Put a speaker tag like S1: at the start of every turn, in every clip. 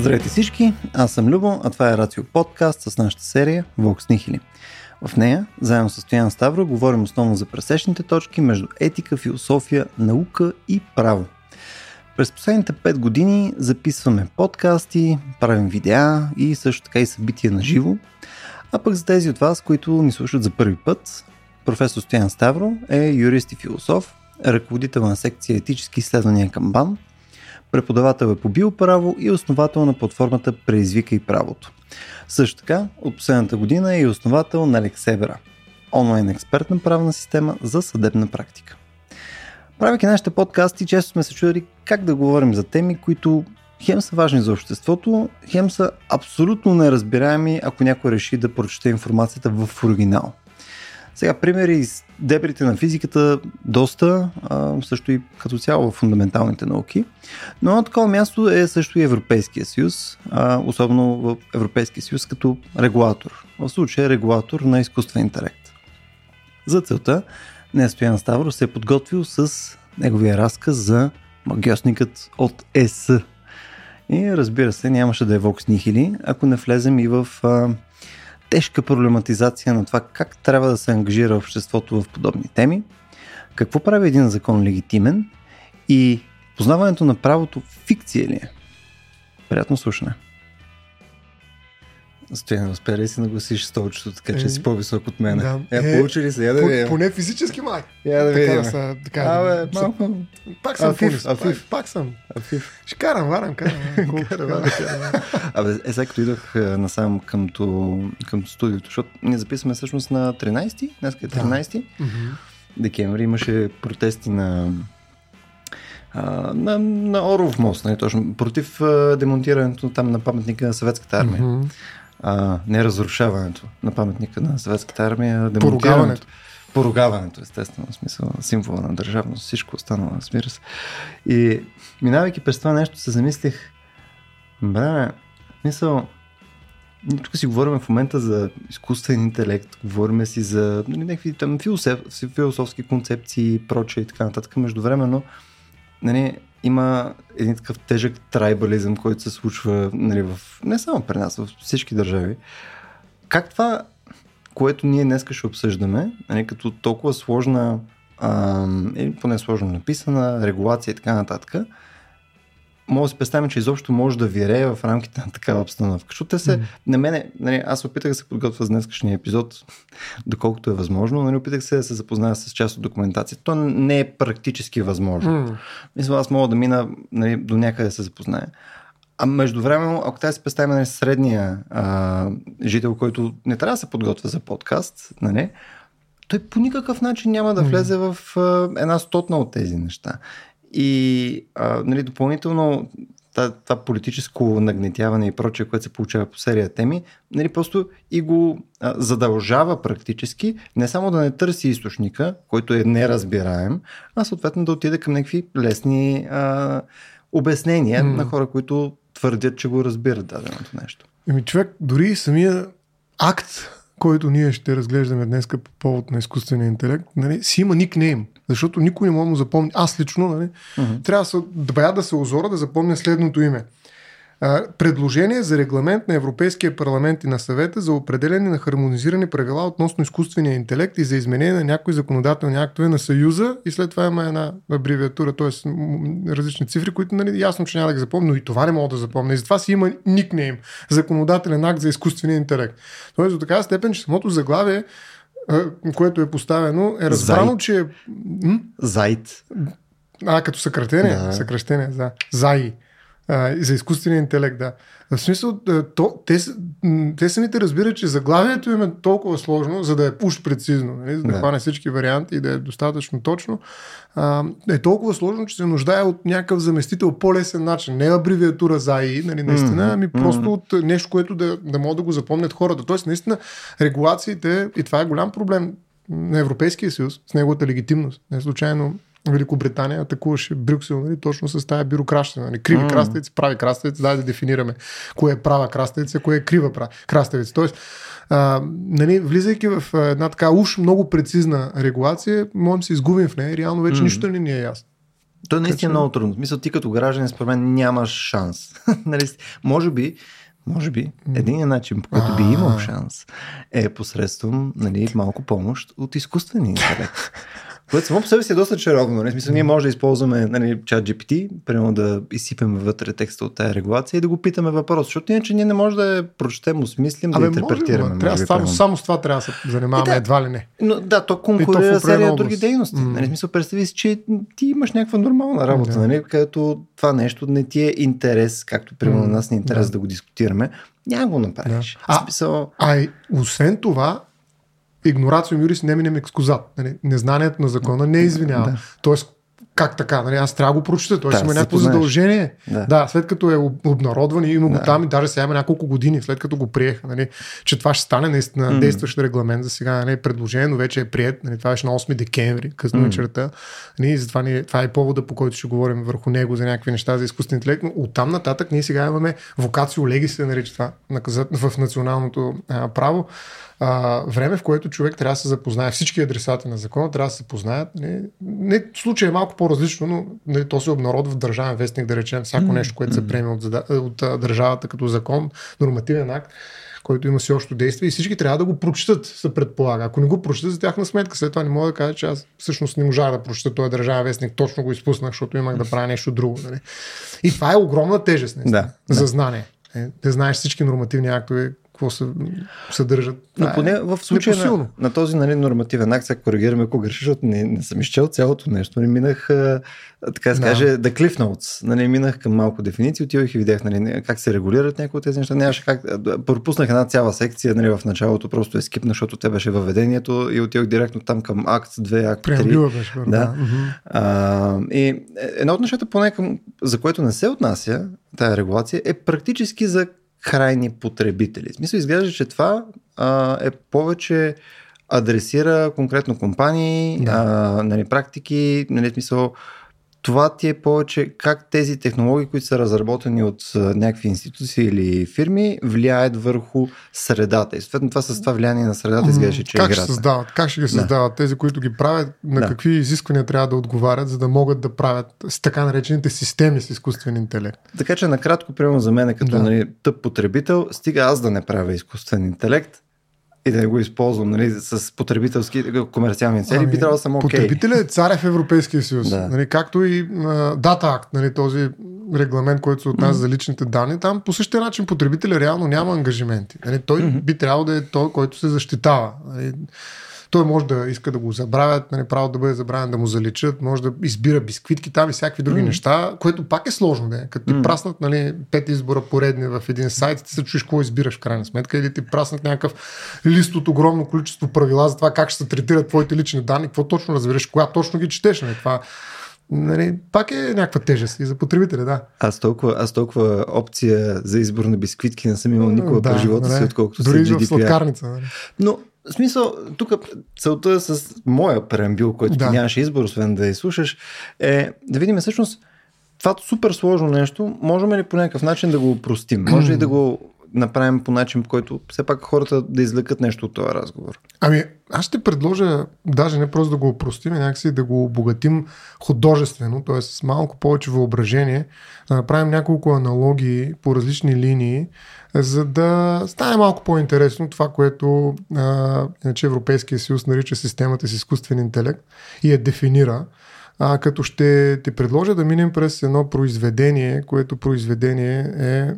S1: Здравейте всички, аз съм Любо, а това е Рацио подкаст с нашата серия Vox Nihili. В нея, заедно с Стоян Ставро, говорим основно за пресечните точки между етика, философия, наука и право. През последните 5 години записваме подкасти, правим видеа и също така и събития на живо. А пък за тези от вас, които ни слушат за първи път, професор Стоян Ставро е юрист и философ, ръководител на секция етически изследвания към БАН, преподавател е по биоправо и основател на платформата Преизвика и правото. Също така, от последната година е и основател на Лексебера, онлайн експертна правна система за съдебна практика. Правейки нашите подкасти, често сме се чудили как да говорим за теми, които хем са важни за обществото, хем са абсолютно неразбираеми, ако някой реши да прочете информацията в оригинал. Сега, примери из дебрите на физиката доста, а, също и като цяло в фундаменталните науки. Но на такова място е също и Европейския съюз, а, особено в Европейския съюз като регулатор. В случая е регулатор на изкуствен интелект. За целта Нестоян Ставро се е подготвил с неговия разказ за магиосникът от ЕС. И разбира се, нямаше да е Vox Nihili, ако не влезем и в а, тежка проблематизация на това как трябва да се ангажира обществото в подобни теми, какво прави един закон легитимен и познаването на правото фикция ли е. Приятно слушане. Стоян, успя ли си нагласиш столчето, така че е, си по-висок от мен? Да. Е, получи ли се? Я да
S2: видим. Поне физически май.
S1: Я да
S2: видим.
S1: Така,
S2: са, така,
S1: Абе, малко.
S2: Пак съм
S1: афив,
S2: афив. Пак, пак съм.
S1: Афив.
S2: Ще карам, варам, карам.
S1: Карам. Абе, е, сега като идвах насам към, то, към студиото, защото ние записваме всъщност на 13, днес е 13
S2: Да.
S1: декември, имаше протести на а, на, на Оров мост, нали, точно, против а, демонтирането там на паметника на съветската армия.
S2: Мгм.
S1: А, не разрушаването на паметника на съветската армия, демонтирането.
S2: Поругаването.
S1: Поругаването, естествено, в смисъл, символа на държавност, всичко останало, разбира се. И минавайки през това нещо, се замислих, бре, мисъл, ние тук си говорим в момента за изкуствен интелект, говорим си за нали, някакви там философ, философски концепции и прочее и така нататък. Междувременно, нали, има един такъв тежък трайбализъм, който се случва нали, в, не само при нас, в всички държави. Как това, което ние днес ще обсъждаме, нали, като толкова сложна, ам, или поне сложно написана, регулация и така нататък, може да си представим, че изобщо може да вирее в рамките на такава обстановка. Защото те се,
S2: Мгм.
S1: на мене, нали, аз опитах да се подготвя за днескашния епизод, доколкото е възможно, нали, опитах се да се запозная с част от документацията. То не е практически възможно.
S2: М.
S1: Мисля, аз мога да мина нали, до някъде да се запозная. А междувременно, ако трябва да си представим нали, средния а, жител, който не трябва да се подготвя за подкаст, нали, той по никакъв начин няма да влезе в а, една стотна от тези неща. И а, нали, допълнително това, политическо нагнетяване и прочее, което се получава по серия теми, нали, просто и го а, задължава практически не само да не търси източника, който е неразбираем, а съответно да отиде към някакви лесни а, обяснения
S2: М.
S1: на хора, които твърдят, че го разбират даденото нещо.
S2: Еми, човек, дори самия акт, който ние ще разглеждаме днес по повод на изкуствения интелект, нали, си има никнейм. Защото никой не може да му запомни. Аз лично, нали,
S1: Мгм.
S2: трябва да, се, да да се озора да запомня следното име. А, предложение за регламент на Европейския парламент и на съвета за определене на хармонизирани правила относно изкуствения интелект и за изменение на някои законодателни актове на Съюза и след това има една абревиатура, т.е. различни цифри, които нали, ясно, че няма да ги запомня, но и това не мога да запомня. И затова си има никнейм законодателен акт за изкуствения интелект. Тоест до такава степен, че самото заглавие което е поставено, е разбрано,
S1: Зайд.
S2: че... М?
S1: Зайд.
S2: А, като съкратение,
S1: Да.
S2: да. съкръщение, за ЗАИ. А, за изкуствения интелект, да. В смисъл, а, то, те, те самите разбират, че заглавието им е толкова сложно, за да е уж прецизно, нали? за да,
S1: Да.
S2: хване всички варианти и да е достатъчно точно. А, е толкова сложно, че се нуждае от някакъв заместител по-лесен начин. Не абревиатура ЗАИ, нали, наистина, ами просто от нещо, което да, да могат да го запомнят хората. Тоест, наистина, регулациите, и това е голям проблем на Европейския съюз, с неговата легитимност. Не случайно Великобритания атакуваше Брюксел нали, точно с тази бюрокращина. Нали, криви mm. краставици, прави краставици, дай да дефинираме кое е права краставица, кое е крива краставица. Тоест, а, нали, влизайки в една така уж много прецизна регулация, можем да се изгубим в нея и реално вече
S1: М.
S2: нищо не ни е ясно.
S1: То е наистина много трудно. Смисъл, ти като гражданин, според мен, нямаш шанс. нали? Може би, може би, един начин, по който би имал шанс, е посредством нали, малко помощ от изкуствения интелект. Което само по себе си е доста чаровно. Нали? В смисъл, ние може да използваме нали, чат GPT, примерно да изсипем вътре текста от тази регулация и да го питаме въпрос, защото иначе ние не може да я прочетем, осмислим, да
S2: Абе,
S1: я
S2: може,
S1: интерпретираме.
S2: ма, трябва само, само с това трябва да се занимаваме,
S1: да.
S2: едва ли не.
S1: Но, да, то конкурира серия други дейности.
S2: М.
S1: Нали, смисъл, представи си, че ти имаш някаква нормална работа,
S2: Да.
S1: нали, където това нещо не ти е интерес, както примерно
S2: М,
S1: на нас ни е интерес
S2: да.
S1: да. го дискутираме, няма го направиш.
S2: Да. А- А и освен това, игнорацио юрис неминем екскузат. Нали? Незнанието на закона не извинява.
S1: Да.
S2: Тоест, как така? Нали? Аз трябва да го прочета. Той
S1: Да,
S2: има някакво задължение.
S1: Да.
S2: Да, след като е об- обнародван и има го
S1: Да.
S2: там и даже сега има няколко години, след като го приеха, нали, че това ще стане наистина
S1: М.
S2: действащ регламент за сега. Нали, предложение, но вече е прият. Нали, това беше на 8 декември, късно
S1: М.
S2: вечерта. Нали, затова ни, това е повода, по който ще говорим върху него за някакви неща за изкуствен интелект. Но оттам нататък ние сега имаме вокацио леги се нарича това в националното а, право. А, време, в което човек трябва да се запознае. Всички адресати на закона трябва да се познаят. Не, не, случай е малко по-различно, но не, то се обнародва в държавен вестник, да речем, всяко нещо, което се приеме от, от а, държавата като закон, нормативен акт, който има си още действие и всички трябва да го прочитат, се предполага. Ако не го прочитат за тяхна сметка, след това не мога да кажа, че аз всъщност не можах да прочета този държавен вестник, точно го изпуснах, защото имах да правя нещо друго. Нали? И това е огромна тежест наистина,
S1: Да,
S2: за знание. Е, да знаеш всички нормативни актове, какво се съдържат.
S1: но
S2: е
S1: поне в случая на, на този нали, нормативен акт, сега коригираме ако греша, защото не, не съм изчел цялото нещо. Не минах, а, така да се
S2: Да.
S1: каже, the cliff notes. Нали, минах към малко дефиниции, отидох и видях нали, как се регулират някои от тези неща. Нямаше как. а, Пропуснах една цяла секция нали, в началото, просто е скипна, защото те беше въведението и отидох директно там към акт 2, акт 3.
S2: Преамбюла беше.
S1: Да.
S2: Мгм.
S1: А, и едно от нещата, поне към, за което не се отнася тая регулация, е практически за крайни потребители. В смисъл изглежда, че това а, е повече адресира конкретно компании,
S2: Да.
S1: а, нали, практики, нали, смисъл, това ти е повече как тези технологии, които са разработени от някакви институции или фирми, влияят върху средата. И съответно това с това влияние на средата изглеждаше, че е
S2: как ще
S1: играта.
S2: създават? Как ще ги създават? Тези, които ги правят, на
S1: Да.
S2: какви изисквания трябва да отговарят, за да могат да правят с така наречените системи с изкуствен интелект?
S1: Така че накратко, примерно за мен е като
S2: Да.
S1: нали, тъп потребител, стига аз да не правя изкуствен интелект и да не го използвам нали, с потребителски комерциални цели, би трябвало да съм окей.
S2: Потребителя е царя в Европейския съюз.
S1: Да.
S2: Нали, както и Дата Акт, нали, този регламент, който се отнася за личните данни, там по същия начин потребителя реално няма ангажименти. Нали, той
S1: Мгм.
S2: би трябвало да е той, който се защитава. Нали, той може да иска да го забравят, нали, право да бъде забравен, да му заличат, може да избира бисквитки там и всякакви други
S1: Мгм.
S2: неща, което пак е сложно. Да е. Като ти
S1: Мгм.
S2: праснат нали, пет избора поредни в един сайт, ти се чуеш какво избираш в крайна сметка, или ти праснат някакъв лист от огромно количество правила за това как ще се третират твоите лични данни, какво точно разбираш, кога точно ги четеш. Нали, това нали, пак е някаква тежест и за потребителя, да.
S1: Аз толкова, аз толкова опция за избор на бисквитки не съм имал никога
S2: да,
S1: през живота си,
S2: нали,
S1: отколкото
S2: Дори
S1: с
S2: и в
S1: GDPR.
S2: сладкарница. Нали.
S1: Но, в смисъл, тук целта е с моя преамбил, който
S2: Да.
S1: ти нямаше избор, освен да изслушаш, е да видим всъщност това супер сложно нещо, можем ли по някакъв начин да го упростим? Може ли да го направим по начин, по който все пак хората да извлекат нещо от този разговор?
S2: Ами, аз ще предложа, даже не просто да го опростим, някакси да го обогатим художествено, т.е. с малко повече въображение, да направим няколко аналогии по различни линии, за да стане малко по-интересно това, което а, иначе Европейския съюз нарича системата с изкуствен интелект и я дефинира. А, като ще ти предложа да минем през едно произведение, което произведение е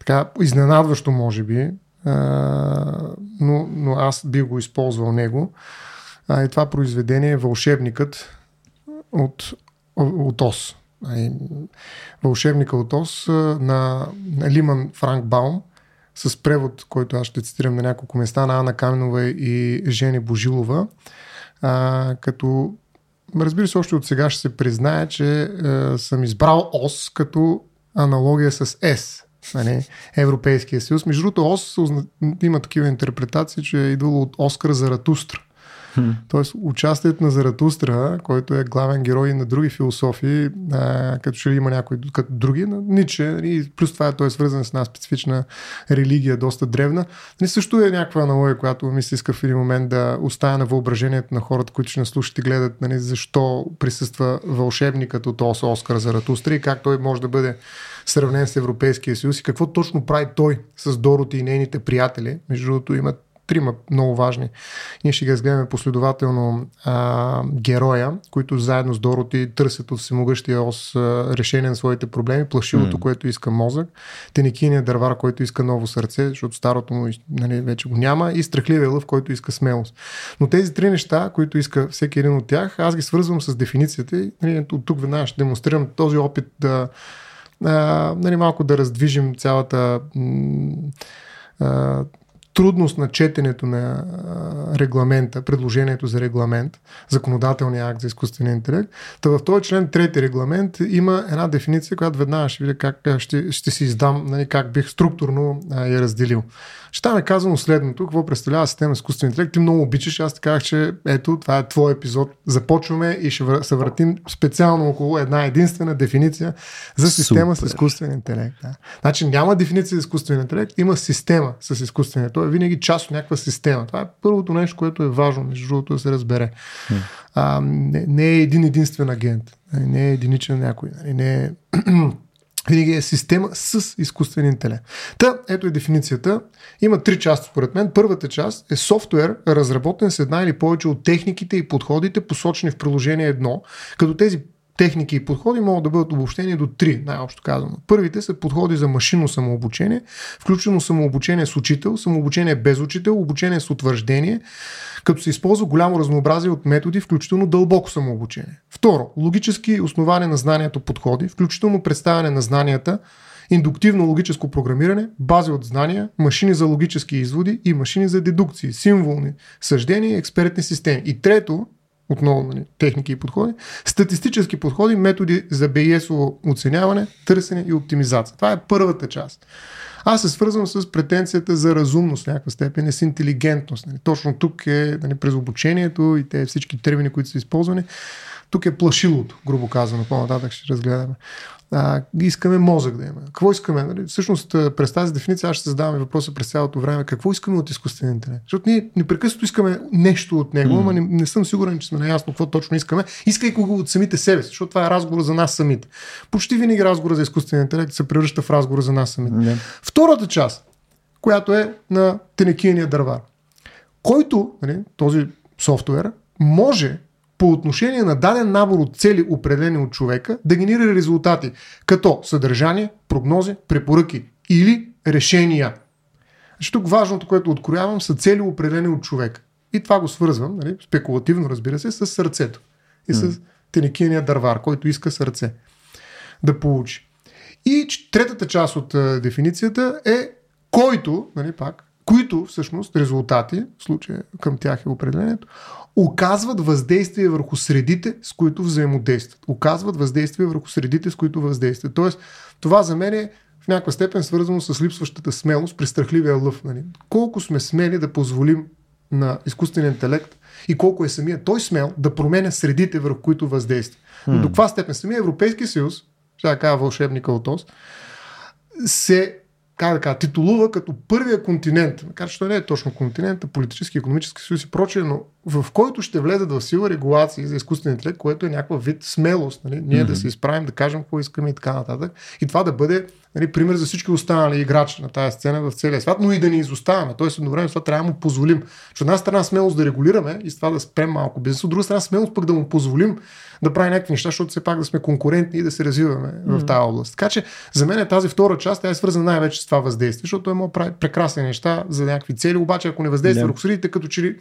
S2: така изненадващо, може би, а, но, но аз бих го използвал него. А, и това произведение е Вълшебникът от, от Ос. А, Вълшебника от Ос на, Лиман Франк Баум с превод, който аз ще цитирам на няколко места на Ана Каменова и Жени Божилова. А, като разбира се, още от сега ще се призная, че а, съм избрал ОС като аналогия с С. Нали, Европейския съюз. Между другото, ОС има такива интерпретации, че е идвало от Оскар за Ратустра. Тоест, участието на Заратустра, който е главен герой на други философии, а, като ли има някои като други, на Ниче, и нали, плюс това той е свързан с една специфична религия, доста древна. Не също е някаква аналогия, която ми се иска в един момент да оставя на въображението на хората, които ще наслушат и гледат, нали, защо присъства вълшебникът от Оскар Заратустра и как той може да бъде сравнен с Европейския съюз и какво точно прави той с Дороти и нейните приятели. Между другото имат трима много важни. Ние ще ги разгледаме последователно а, героя, които заедно с Дороти търсят от всемогъщия ос а, решение на своите проблеми, плашилото, mm. което иска мозък, теникиния дървар, който иска ново сърце, защото старото му нали, вече го няма, и страхливия лъв, който иска смелост. Но тези три неща, които иска всеки един от тях, аз ги свързвам с дефиницията и нали, от тук веднага ще демонстрирам този опит да нали, малко да раздвижим цялата трудност на четенето на регламента, предложението за регламент, законодателния акт за изкуствения интелект. Та в този член трети регламент има една дефиниция, която веднага ще видя как ще, ще си издам, нали, как бих структурно я разделил. Ще стане казано следното, какво представлява система изкуствен интелект. Ти много обичаш, аз ти казах, че ето, това е твой епизод. Започваме и ще се въртим специално около една единствена дефиниция за система Супер. с изкуствен интелект. Да. Значи няма дефиниция за изкуствен интелект, има система с изкуствен интелект. Той е винаги част от някаква система. Това е първото нещо, което е важно, между другото, да се разбере. А, не, не е един единствен агент, не е единичен някой, не е винаги е система с изкуствен интелект. Та, ето е дефиницията. Има три части според мен. Първата част е софтуер, разработен с една или повече от техниките и подходите, посочени в приложение 1, като тези техники и подходи могат да бъдат обобщени до три, най-общо казано. Първите са подходи за машинно самообучение, включено самообучение с учител, самообучение без учител, обучение с утвърждение, като се използва голямо разнообразие от методи, включително дълбоко самообучение. Второ, логически основане на знанието подходи, включително представяне на знанията, индуктивно логическо програмиране, бази от знания, машини за логически изводи и машини за дедукции, символни съждения и експертни системи. И трето, отново нали, техники и подходи, статистически подходи, методи за BS оценяване, търсене и оптимизация. Това е първата част. Аз се свързвам с претенцията за разумност в някаква степен, с интелигентност. Нали. Точно тук е нали, през обучението и те всички термини, които са използвани, тук е плашилото, грубо казано, по-нататък ще разгледаме а, искаме мозък да има. Какво искаме? Нали? Всъщност, през тази дефиниция аз ще задаваме въпроса през цялото време. Какво искаме от изкуствения интелект? Защото ние непрекъснато искаме нещо от него, mm. но не, не съм сигурен, че сме наясно какво точно искаме. Искай го от самите себе си, защото това е разговор за нас самите. Почти винаги разговор за изкуствения интелект се превръща в разговор за нас самите. Mm. Втората част, която е на тенекийния дървар, който, нали, този софтуер, може по отношение на даден набор от цели, определени от човека, да генерира резултати, като съдържание, прогнози, препоръки или решения. Значи тук важното, което откроявам, са цели, определени от човека. И това го свързвам, нали, спекулативно разбира се, с сърцето. И mm. с теникийния дървар, който иска сърце да получи. И третата част от а, дефиницията е който, нали, пак, които всъщност резултати, в случая към тях е определението, оказват въздействие върху средите, с които взаимодействат. Оказват въздействие върху средите, с които въздействат. Тоест, това за мен е в някаква степен свързано с липсващата смелост при страхливия лъв. Нали? Колко сме смели да позволим на изкуствения интелект и колко е самия той смел да променя средите, върху които въздейства. Но до каква степен самия Европейски съюз, сега кажа вълшебника от ОС, се как да кажа, титулува като първия континент, макар че не е точно континент, а политически, економически съюз и прочее, но в който ще влезат в сила регулации за изкуствен интелект, което е някаква вид смелост. Нали? Ние mm-hmm. да се изправим, да кажем какво искаме и така нататък. И това да бъде нали, пример за всички останали играчи на тази сцена в целия свят, но и да ни изоставаме. Тоест, едновременно това трябва да му позволим. От една страна смелост да регулираме и с това да спрем малко бизнес, от друга страна смелост пък да му позволим да прави някакви неща, защото все пак да сме конкурентни и да се развиваме mm-hmm. в тази област. Така че за мен е тази втора част, тя е свързана най-вече с това въздействие, защото той може прави прекрасни неща за някакви цели, обаче ако не въздейства върху средите, като че ли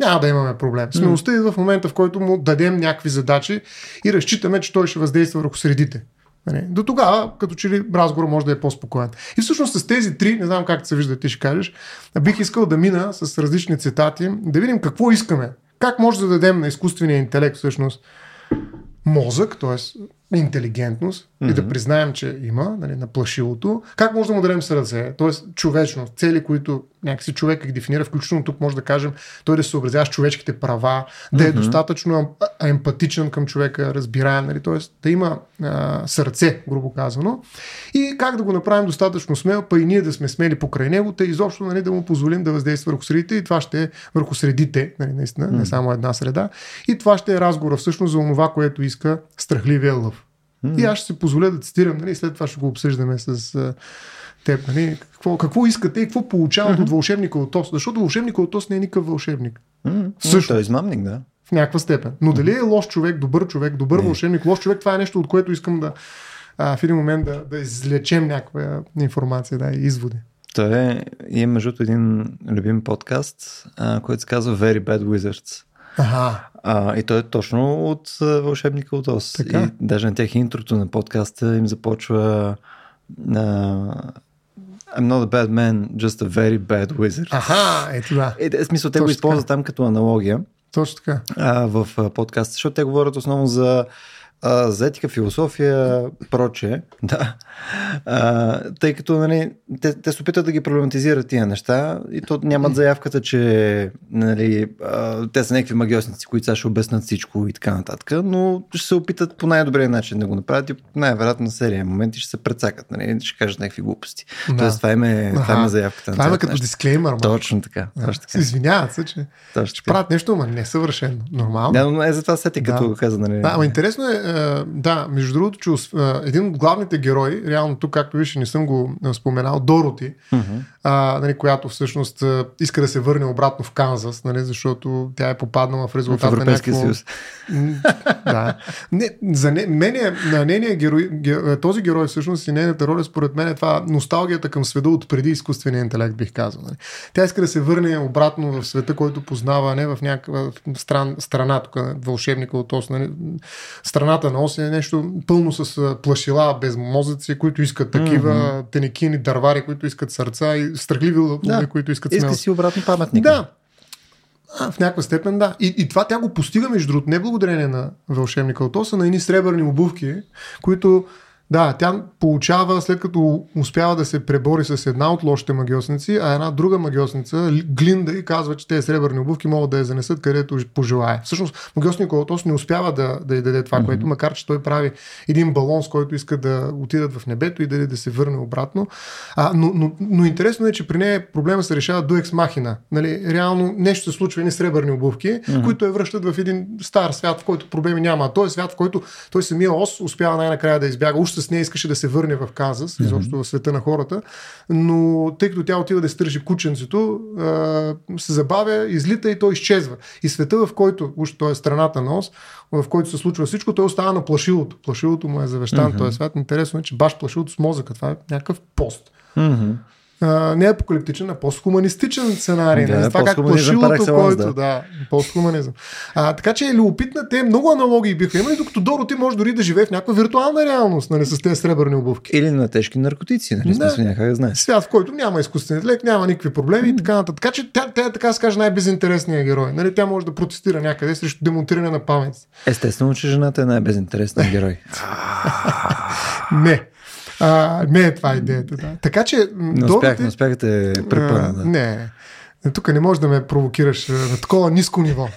S2: няма да имаме проблем. Смелостта идва в момента, в който му дадем някакви задачи и разчитаме, че той ще въздейства върху средите. Нали? До тогава, като че ли разговор може да е по-спокоен. И всъщност с тези три, не знам как се вижда, ти ще кажеш, бих искал да мина с различни цитати, да видим какво искаме. Как може да дадем на изкуствения интелект всъщност мозък, т.е. интелигентност mm-hmm. и да признаем, че има нали, на плашилото, как може да му дадем сърце? Тоест, човечност, цели, които някакси човек ги дефинира, включително тук може да кажем, той да се съобразява с човешките права, да е достатъчно емпатичен към човека, разбираем, нали, т.е. да има а, сърце, грубо казано. И как да го направим достатъчно смело, па и ние да сме смели покрай него, те изобщо нали, да му позволим да въздейства върху средите и това ще е върху средите, нали, наистина, mm-hmm. не само една среда. И това ще е разговора всъщност за това, което иска страхливия лъв. Mm. И аз ще се позволя да цитирам, нали, след това ще го обсъждаме с а, теб. Нали, какво, какво искате и какво получават mm-hmm. от вълшебника от ОС. Защото вълшебника от ОС не е никакъв вълшебник.
S1: Mm. Също. Той е измамник, да.
S2: В някаква степен. Но дали е лош човек, добър човек, добър не. вълшебник, лош човек, това е нещо, от което искам да а, в един момент да, да излечем някаква информация, да, и изводи.
S1: Той е, и е между един любим подкаст, а, който се казва Very Bad Wizards.
S2: Ага.
S1: А, и той е точно от вълшебника от ОС. Така? И даже на тях интрото на подкаста им започва uh, I'm not a bad man, just a very bad wizard.
S2: Аха, ето да.
S1: Е, е смисъл, те Точно го използват така. там като аналогия.
S2: Точно така.
S1: А, в подкаста, защото те говорят основно за а, за етика, философия, проче, да. А, тъй като нали, те, те се опитат да ги проблематизират тия неща и то нямат заявката, че нали, а, те са някакви магиосници, които сега ще обяснат всичко и така нататък, но ще се опитат по най-добрия начин да го направят и най-вероятно на серия моменти ще се прецакат, нали, ще кажат някакви глупости. Да. Тоест това им е, това е заявката.
S2: Това е като дисклеймър.
S1: Точно така.
S2: Да.
S1: Точно така.
S2: Се извиняват се, че точно ще правят нещо, но не съвършено. Нормално.
S1: Да, но е за това сети, като да. каза. Нали...
S2: Да, но интересно е, е, да, между другото, че един от главните герои, реално тук, както виж, не съм го споменал, Дороти,
S1: mm-hmm.
S2: а, нали, която всъщност иска да се върне обратно в Канзас, нали, защото тя е попаднала в резултат
S1: в на някакво... съюз.
S2: да. Не, за не, мене, на нейния герой, този герой всъщност и нейната роля, според мен е това носталгията към света от преди изкуствения интелект, бих казал. Нали. Тя иска да се върне обратно в света, който познава, не в някаква стран, страна, тук вълшебника от ос, нали, страната на ос е нещо пълно с плашила, без мозъци, които искат такива, mm-hmm. тенекини, дървари, които искат сърца и страхливи да. които искат
S1: смелост. Иска си обратно паметник.
S2: Да. А, в някаква степен да. И, и това тя го постига, между другото, не благодарение на вълшебника от Оса, на едни сребърни обувки, които да, тя получава, след като успява да се пребори с една от лошите магиосници, а една друга магиосница, Глинда, и казва, че тези сребърни обувки могат да я занесат където пожелае. Всъщност, магиосник Олтос не успява да, да й даде това, mm-hmm. което, макар че той прави един балон, с който иска да отидат в небето и да, да се върне обратно. А, но, но, но, интересно е, че при нея проблема се решава до екс махина. Нали, реално нещо се случва, едни сребърни обувки, mm-hmm. които я връщат в един стар свят, в който проблеми няма. А той е свят, в който той самия ос успява най-накрая да избяга. Уж с нея искаше да се върне в mm-hmm. изобщо в света на хората, но тъй като тя отива да стържи кученцето, се забавя, излита и той изчезва. И света, в който, уж той е страната на Ос, в който се случва всичко, той остава на плашилото. Плашилото му е завещан, mm-hmm. този свят. Интересно е, че баш плашилото с мозъка, това е някакъв пост.
S1: Mm-hmm
S2: а, не апокалиптичен, а постхуманистичен сценарий.
S1: Да,
S2: не? това как плашилото, който... Да, да постхуманизъм. А, така че е любопитна. Те много аналогии биха имали, докато Доро ти може дори да живее в някаква виртуална реалност, нали, с тези сребърни обувки.
S1: Или на тежки наркотици, нали, да. смисъл някак да знаеш.
S2: Свят, в който няма изкуствен интелект, няма никакви проблеми mm. и така нататък. Така че тя, тя е така се каже най-безинтересният герой. Нали, тя може да протестира някъде срещу демонтиране на памет.
S1: Естествено, че жената е най-безинтересният герой.
S2: не. А, не е това идеята, да. Така че...
S1: Не, успях, не успях те препъна, да.
S2: Не, тук не можеш да ме провокираш на такова ниско ниво.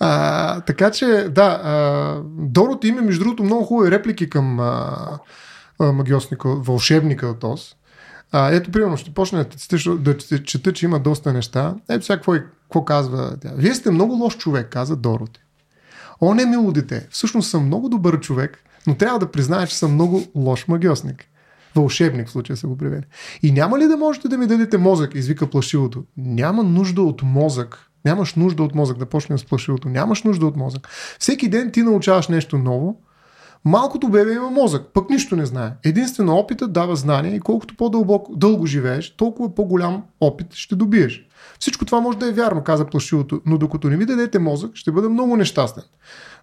S2: а, така че, да, а, Дороти има, между другото, много хубави реплики към а, а, магиосника, вълшебника от Ос. А, ето, примерно, ще почне да, да чета, че има доста неща. Ето сега какво, какво казва тя. Вие сте много лош човек, каза Дороти. О, не, мило дете. Всъщност съм много добър човек но трябва да призная, че съм много лош магиосник. Вълшебник в случая са го привели. И няма ли да можете да ми дадете мозък, извика плашилото. Няма нужда от мозък. Нямаш нужда от мозък, да почнем с плашилото. Нямаш нужда от мозък. Всеки ден ти научаваш нещо ново. Малкото бебе има мозък, пък нищо не знае. Единствено опитът дава знания и колкото по-дълго дълго живееш, толкова по-голям опит ще добиеш. Всичко това може да е вярно, каза плашилото, но докато не ми дадете мозък, ще бъда много нещастен.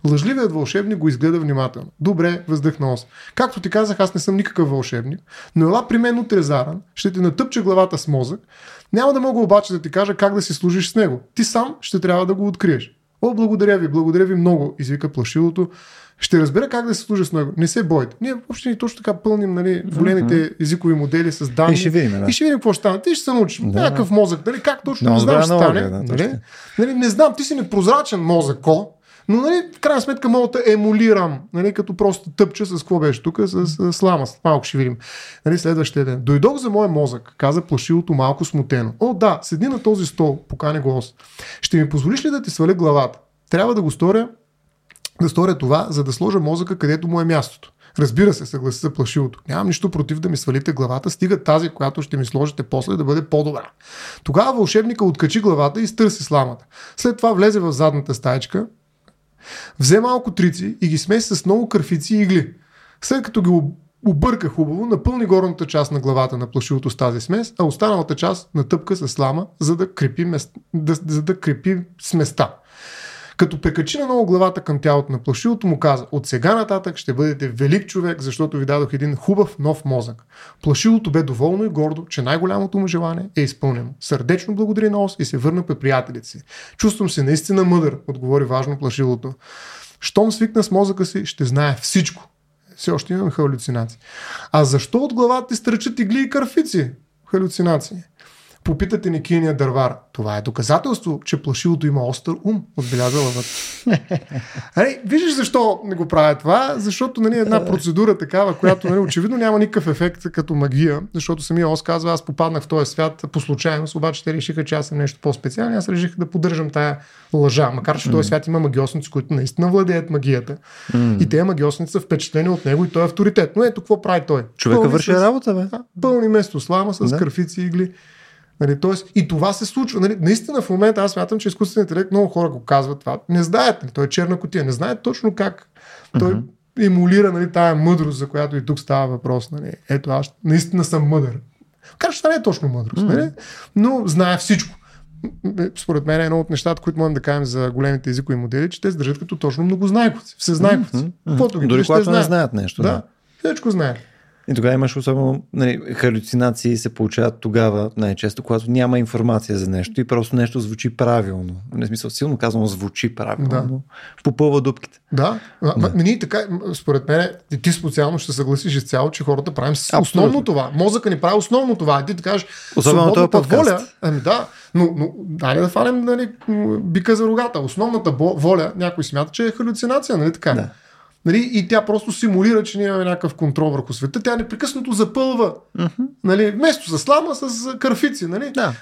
S2: Лъжливият вълшебник го изгледа внимателно. Добре, въздъхна Ос. Както ти казах, аз не съм никакъв вълшебник, но ела при мен утре заран, ще ти натъпча главата с мозък. Няма да мога обаче да ти кажа как да си служиш с него. Ти сам ще трябва да го откриеш. О, благодаря ви, благодаря ви много, извика плашилото. Ще разбера как да се служа с него. Не се бойте. Ние въобще ни точно така пълним нали, големите езикови модели с данни.
S1: И ще видим, да.
S2: И ще видим какво ще стане. Ти ще се научиш.
S1: Да.
S2: Някакъв мозък. Нали, как точно
S1: Много
S2: не знам, ще стане.
S1: да,
S2: нали? Нали, не знам, ти си непрозрачен мозък, ко. Но, нали, в крайна сметка мога да емулирам, нали, като просто тъпча с какво беше тук, с, с слама. Малко ще видим. Нали, следващия ден. Дойдох за моя мозък, каза плашилото малко смутено. О, да, седи на този стол, покани го ос. Ще ми позволиш ли да ти сваля главата? Трябва да го сторя, да сторя това, за да сложа мозъка където му е мястото. Разбира се, съгласи се плашилото. Нямам нищо против да ми свалите главата, стига тази, която ще ми сложите после да бъде по-добра. Тогава вълшебника откачи главата и изтърси сламата. След това влезе в задната стаечка, взе малко трици и ги смеси с много кърфици и игли. След като ги об- обърка хубаво, напълни горната част на главата на плашилото с тази смес, а останалата част натъпка с слама, за да крепи, мест... да, за да крепи сместа. Като прекачи на много главата към тялото на плашилото, му каза, от сега нататък ще бъдете велик човек, защото ви дадох един хубав нов мозък. Плашилото бе доволно и гордо, че най-голямото му желание е изпълнено. Сърдечно благодари на Ос и се върна при приятелите си. Чувствам се наистина мъдър, отговори важно плашилото. Щом свикна с мозъка си, ще знае всичко. Все още имам халюцинации. А защо от главата ти стърчат игли и кърфици? Халюцинации. Попитате ни киния дървар. Това е доказателство, че плашилото има остър ум, отбеляза лъвът. Али, виждаш защо не го правя това? Защото нали, една процедура такава, която нали, очевидно няма никакъв ефект като магия, защото самия Ос казва, аз попаднах в този свят по случайност, обаче те решиха, че аз съм нещо по-специално, аз реших да поддържам тая лъжа, макар че в този свят има магиосници, които наистина владеят магията. И те магиосници са впечатлени от него и той е авторитет. Но ето какво прави той.
S1: Човека върши работа, бе.
S2: пълни место слама с
S1: Да.
S2: кърфици игли. Нали, тоест, и това се случва. Нали, наистина в момента аз смятам, че изкуственият интелект, много хора го казват това. Не знаят, нали, той е черна котия, не знаят точно как той емулира нали, тая мъдрост, за която и тук става въпрос. Нали. Ето, аз наистина съм мъдър. Макар че това не е точно мъдрост, нали? но знае всичко. Според мен е едно от нещата, които можем да кажем за големите езикови модели, че те се държат като точно многознайковци, всезнайковци. Каквото ги
S1: Дори
S2: питаш, те
S1: когато не
S2: знаят.
S1: нещо.
S2: Да, всичко знаят.
S1: И тогава имаш особено нали, халюцинации се получават тогава най-често, когато няма информация за нещо и просто нещо звучи правилно. Не смисъл, силно казано звучи правилно,
S2: Да.
S1: но попълва дупките.
S2: Да, да. Ние така, според мен, ти специално ще съгласиш изцяло, че хората правим
S1: Абсолютно.
S2: основно това. Мозъка ни прави основно това. И ти да кажеш,
S1: Особено този подкаст.
S2: воля, ами да, но, но дали да фанем нали, бика за рогата. Основната воля, някой смята, че е халюцинация, нали така?
S1: Да.
S2: Нали, и тя просто симулира, че ние имаме някакъв контрол върху света. Тя непрекъснато запълва. Нали, вместо с слама, с кърфици. Нали?
S1: Да.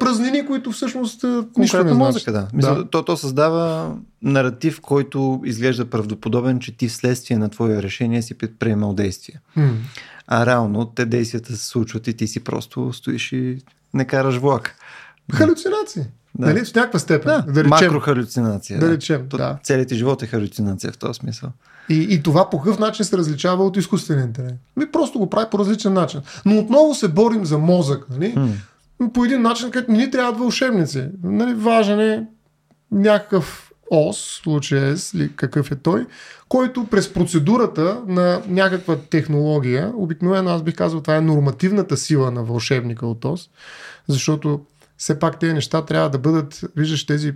S2: Празнини, които всъщност а, нищо не
S1: Конкретно мозъка, да. Мисъл,
S2: Да.
S1: То, то създава наратив, който изглежда правдоподобен, че ти вследствие на твое решение си предприемал действия.
S2: М.
S1: А реално те действията се случват и ти си просто стоиш и не караш влак.
S2: Халюцинации.
S1: Да.
S2: Нали, в някаква степен.
S1: Да,
S2: Да, речем.
S1: макрохалюцинация.
S2: Да речем,
S1: То,
S2: да.
S1: Целият живот е халюцинация в този смисъл.
S2: И, и това по какъв начин се различава от изкуствения интелект? Ми просто го прави по различен начин. Но отново се борим за мозък. Нали? По един начин, където не ни трябват вълшебници. Нали? Важен е някакъв ос, в случая S, или какъв е той, който през процедурата на някаква технология, обикновено аз бих казал, това е нормативната сила на вълшебника от ОС, защото все пак тези неща трябва да бъдат, виждаш тези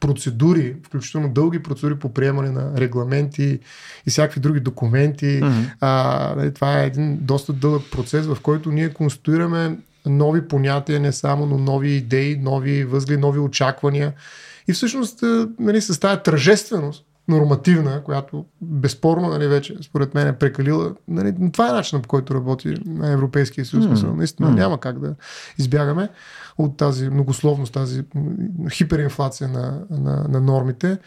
S2: процедури, включително дълги процедури по приемане на регламенти и всякакви други документи.
S1: Мгм.
S2: А, нали, това е един доста дълъг процес, в който ние конструираме нови понятия, не само, но нови идеи, нови възгледи, нови очаквания. И всъщност нали, с тази тържественост, нормативна, която безспорно нали, вече според мен е прекалила. Нали, това е начинът по който работи на Европейския съюз. Mm. Наистина
S1: М.
S2: няма как да избягаме от тази многословност, тази хиперинфлация на, на, на нормите.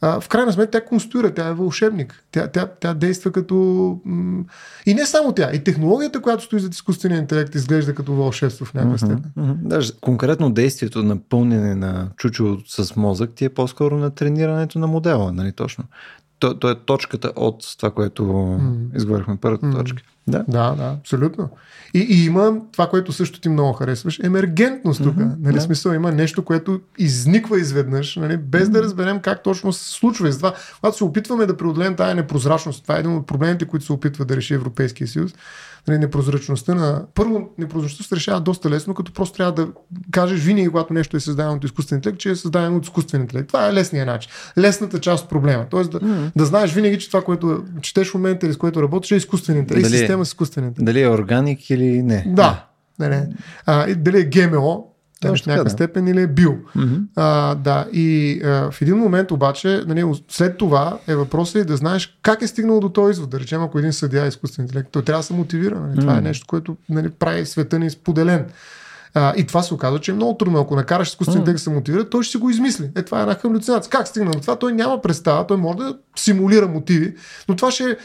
S2: А, в крайна сметка тя конструира, тя е вълшебник. Тя, тя, тя действа като... м, И не само тя, и технологията, която стои зад изкуствения интелект, изглежда като вълшебство в някаква степен.
S1: Мгм. Даже конкретно действието на пълнене на чучо с мозък ти е по-скоро на тренирането на модела, нали точно? То, то е точката от това, което
S2: М.
S1: изговорихме първата
S2: М.
S1: точка.
S2: Да, да, да абсолютно. И, и има това, което също ти много харесваш, емергентност тук. Mm-hmm, нали, да. смисъл има нещо, което изниква изведнъж, нали, без mm-hmm. да разберем как точно се случва. И това, когато се опитваме да преодолеем тази непрозрачност, това е един от проблемите, които се опитва да реши Европейския съюз, непрозрачността на... Първо, непрозрачността се решава доста лесно, като просто трябва да кажеш винаги, когато нещо е създадено от изкуствен интелект, че е създадено от изкуствен интелект. Това е лесният начин. Лесната част от проблема. Тоест да, mm-hmm. да знаеш винаги, че това, което четеш в момента или с което работиш, е изкуствен интелект. Дали, система с изкуствен интелект.
S1: Дали е органик или не.
S2: Да. Не, не. А, дали е ГМО, в някаква да. степен или е бил. Mm-hmm. А, да, и а, в един момент обаче, нали, след това е въпросът и да знаеш как е стигнал до този извод. Да речем, ако един съдия е изкуствен интелект, той трябва да се мотивира. Нали? Това е нещо, което нали, прави света ни споделен. А, и това се оказва, че е много трудно. Ако накараш изкуствен интелект да се мотивира, той ще си го измисли. Е, това е една халюцинация. Как стигна до това? Той няма представа, той може да симулира мотиви, но това ще е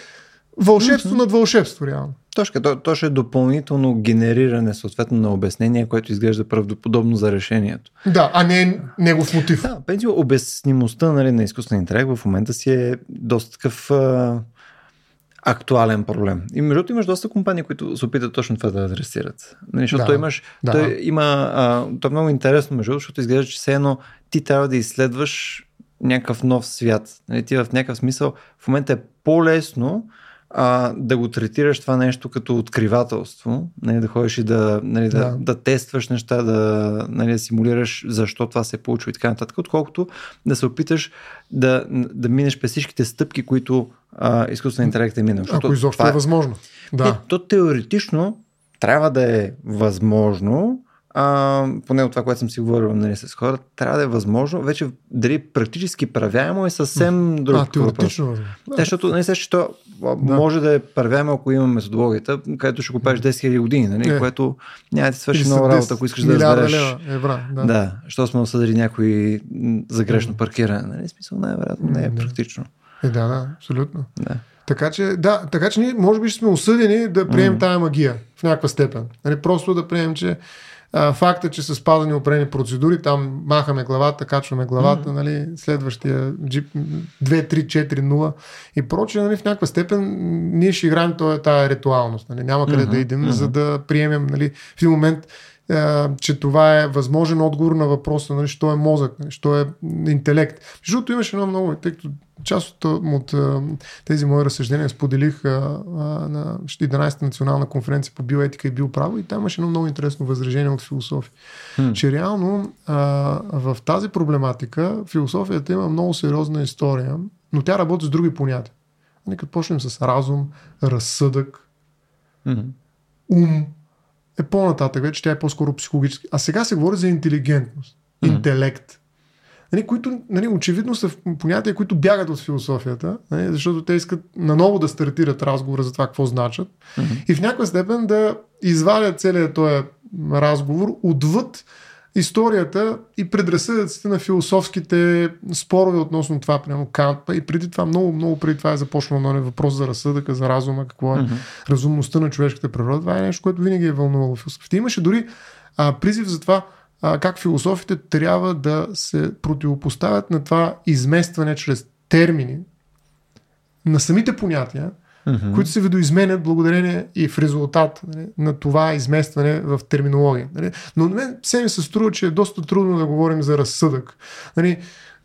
S2: вълшебство mm-hmm. над вълшебство, реално.
S1: Точка, то, то ще е допълнително генериране съответно на обяснение, което изглежда правдоподобно за решението.
S2: Да, а не негов мотив.
S1: Да, пенсио, обяснимостта нали, на изкуствен интелект в момента си е доста такъв а, актуален проблем. И между другото имаш доста компании, които се опитат точно това да адресират. Нали, защото да, той имаш, да. той има, а, то е много интересно между другото, защото изглежда, че все едно ти трябва да изследваш някакъв нов свят. Нали, ти в някакъв смисъл в момента е по-лесно а, да го третираш това нещо като откривателство, нали, да ходиш и да, нали, да. Да, да тестваш неща, да, нали, да симулираш защо това се е получило и така нататък, отколкото да се опиташ да, да минеш през всичките стъпки, които а, изкуствен интелект е минал.
S2: Ако изобщо това, е възможно. Да.
S1: Не, то теоретично трябва да е възможно, а, поне от това, което съм си говорил нали, с хората, трябва да е възможно. Вече дали практически правяемо е съвсем друг а,
S2: теоретично. въпрос.
S1: Да. Защото не се, че да. може да е правяемо, ако има методологията, където ще го правиш 10 000 години, нали, е. което няма да ти свърши много работа, ако искаш да разбереш. Лева,
S2: евра, да.
S1: да, що сме осъдили някой за грешно паркиране. Нали, смисъл най-вероятно не е да. практично.
S2: Е, да, да, абсолютно. Да. Така че, да, така че ние може би ще сме осъдени да приемем mm. тая магия в някаква степен. Нали, просто да приемем, че а, факта, че са спазани определени процедури, там махаме главата, качваме главата, mm-hmm. нали, следващия джип 2, 3, 4, 0 и прочее, нали, в някаква степен ние ще играем тая ритуалност. Нали, няма къде mm-hmm. да идем, mm-hmm. за да приемем нали, в един момент че това е възможен отговор на въпроса, нали, що е мозък, нали, що е интелект. Защото имаше едно много, тъй като част от, от тези мои разсъждения споделих а, а, на 11-та национална конференция по биоетика и биоправо и там имаше едно много интересно възражение от философия. Hmm. Че реално а, в тази проблематика философията има много сериозна история, но тя работи с други понятия. Нека почнем с разум, разсъдък, hmm. ум, е по-нататък, вече тя е по-скоро психологически. А сега се говори за интелигентност, mm-hmm. интелект. Нали, които нали, очевидно са понятия, които бягат от философията, нали, защото те искат наново да стартират разговора за това какво значат mm-hmm. и в някаква степен да извадят целият този разговор отвъд историята и предразсъдъците на философските спорове относно това, примерно Кант, и преди това, много, много преди това е започнал на нали, въпрос за разсъдъка, за разума, какво е mm-hmm. разумността на човешката природа. Това е нещо, което винаги е вълнувало философите. Имаше дори а, призив за това а, как философите трябва да се противопоставят на това изместване чрез термини на самите понятия, mm-hmm. които се видоизменят благодарение и в резултат нали, на това изместване в терминология. Нали. Но на мен се ми се струва, че е доста трудно да говорим за разсъдък. Нали,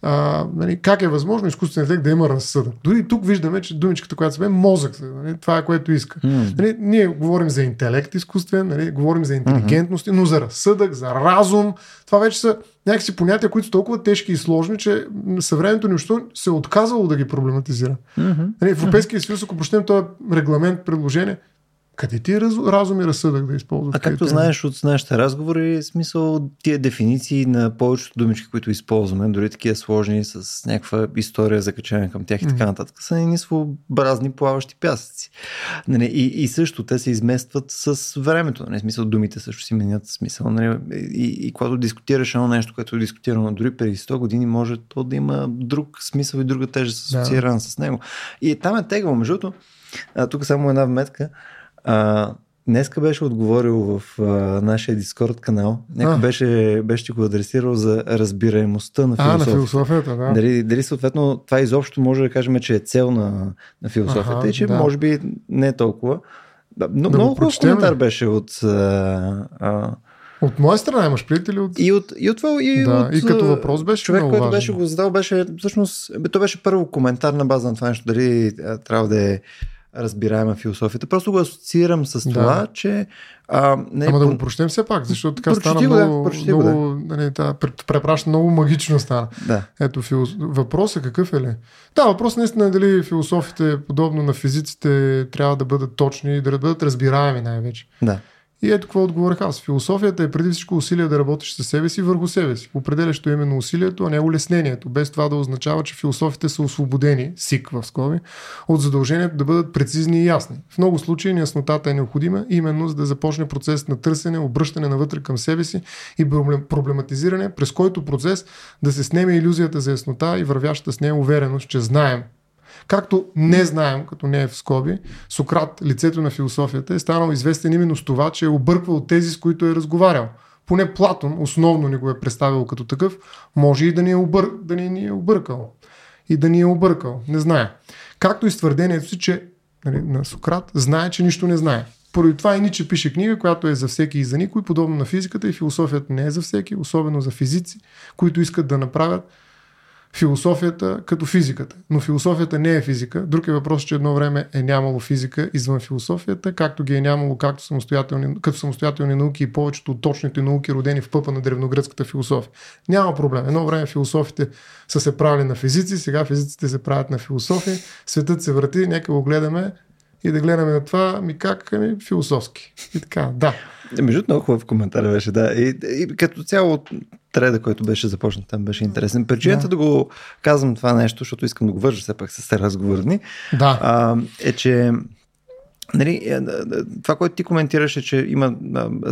S2: а, нали, как е възможно изкуственият интелект да има разсъдък. Дори тук виждаме, че думичката, която се бе мозък, нали, това е което иска. Mm. Нали, ние говорим за интелект изкуствен, нали, говорим за интелигентност, mm-hmm. но за разсъдък, за разум, това вече са някакси понятия, които са толкова тежки и сложни, че съвременното ни общество се е отказало да ги проблематизира. Mm-hmm. Нали, Европейския съюз, ако прочетем този регламент, предложение, къде ти е раз, разум и разсъдък да използваш?
S1: А както знаеш от нашите разговори, смисъл тия дефиниции на повечето думички, които използваме, дори такива сложни с някаква история закачена към тях и така нататък, са едни своеобразни плаващи пясъци. Нали, и, и също те се изместват с времето. Нали, смисъл думите също си менят смисъл. Нали, и, и когато дискутираш едно нещо, което е дискутирано дори преди 100 години, може то да има друг смисъл и друга тежест асоциирана да. с него. И там е тегло. Между тук само една вметка. А, днеска беше отговорил в а, нашия Дискорд канал. Някой беше, беше ти го адресирал за разбираемостта на философията.
S2: А, на философията, да.
S1: Дали, дали съответно това изобщо може да кажем, че е цел на, на философията ага, и че да. може би не е толкова. Да, но, да много хубав коментар беше от... А, а,
S2: от моя страна имаш приятели от...
S1: И от, и от това, и,
S2: да,
S1: от,
S2: и като въпрос беше
S1: човек,
S2: много
S1: който
S2: важен.
S1: беше го задал, беше всъщност, бе, то беше първо коментар на база на това нещо, дали трябва да е разбираема философията. Просто го асоциирам с
S2: Да.
S1: това, че... А, не,
S2: Ама да го прочетем все пак, защото така
S1: Прочети
S2: стана
S1: го, да,
S2: много,
S1: прочети го,
S2: много нали, пр- препраща много магично стана.
S1: Да.
S2: Ето, филос... въпросът какъв е ли? Да, въпрос наистина е дали философите, подобно на физиците, трябва да бъдат точни и да бъдат разбираеми най-вече.
S1: Да.
S2: И ето какво отговорих аз. Философията е преди всичко усилие да работиш със себе си върху себе си. Определящо именно усилието, а не улеснението. Без това да означава, че философите са освободени, сик в скоби, от задължението да бъдат прецизни и ясни. В много случаи неяснотата е необходима, именно за да започне процес на търсене, обръщане навътре към себе си и проблем- проблематизиране, през който процес да се снеме иллюзията за яснота и вървящата с нея увереност, че знаем, Както не знаем, като не е в скоби, Сократ, лицето на философията, е станал известен именно с това, че е обърквал тези, с които е разговарял. Поне Платон основно ни го е представил като такъв, може и да ни е, обър... да ни, ни е объркал. И да ни е объркал. Не знае. Както и с твърдението си, че нали, на Сократ знае, че нищо не знае. Поради това и Ниче пише книга, която е за всеки и за никой, подобно на физиката и философията не е за всеки, особено за физици, които искат да направят философията като физиката. Но философията не е физика. Друг е въпрос, че едно време е нямало физика извън философията, както ги е нямало както самостоятелни, като самостоятелни науки и повечето от точните науки, родени в пъпа на древногръцката философия. Няма проблем. Едно време философите са се правили на физици, сега физиците се правят на философи. Светът се върти, нека го гледаме и да гледаме на това, ми как, ами философски. И така, да.
S1: Между много хубав коментар беше, да. И, и като цяло треда, който беше започнат там, беше интересен. Причината да.
S2: Да.
S1: го казвам това нещо, защото искам да го вържа все пак с разговорни,
S2: Да.
S1: а, е, че Нали, е, да, това, което ти коментираше, че има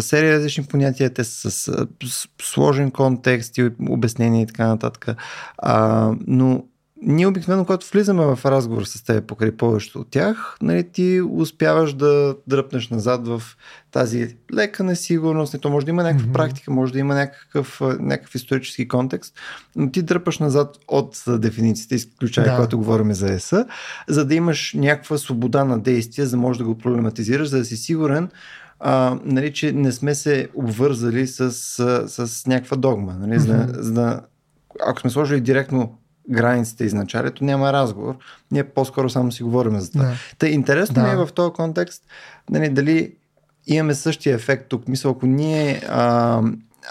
S1: серия различни понятия, те са с, с сложен контекст и обяснение и така нататък. А, но ние обикновено, когато влизаме в разговор с теб покрай повечето от тях, нали, ти успяваш да дръпнеш назад в тази лека несигурност. Не, то може да има някаква
S2: Мгм.
S1: практика, може да има някакъв, някакъв исторически контекст, но ти дръпаш назад от а, дефинициите, изключая
S2: Да.
S1: когато говорим за ЕСА, за да имаш някаква свобода на действие, за да можеш да го проблематизираш, за да си сигурен, а, нали, че не сме се обвързали с, с, с някаква догма. Нали, за, да, за да, ако сме сложили директно границите и началото, няма разговор. Ние по-скоро само си говорим за това.
S2: да.
S1: Та интересно
S2: Да.
S1: ми е в този контекст нали, дали имаме същия ефект тук. Мисля, ако ние, а,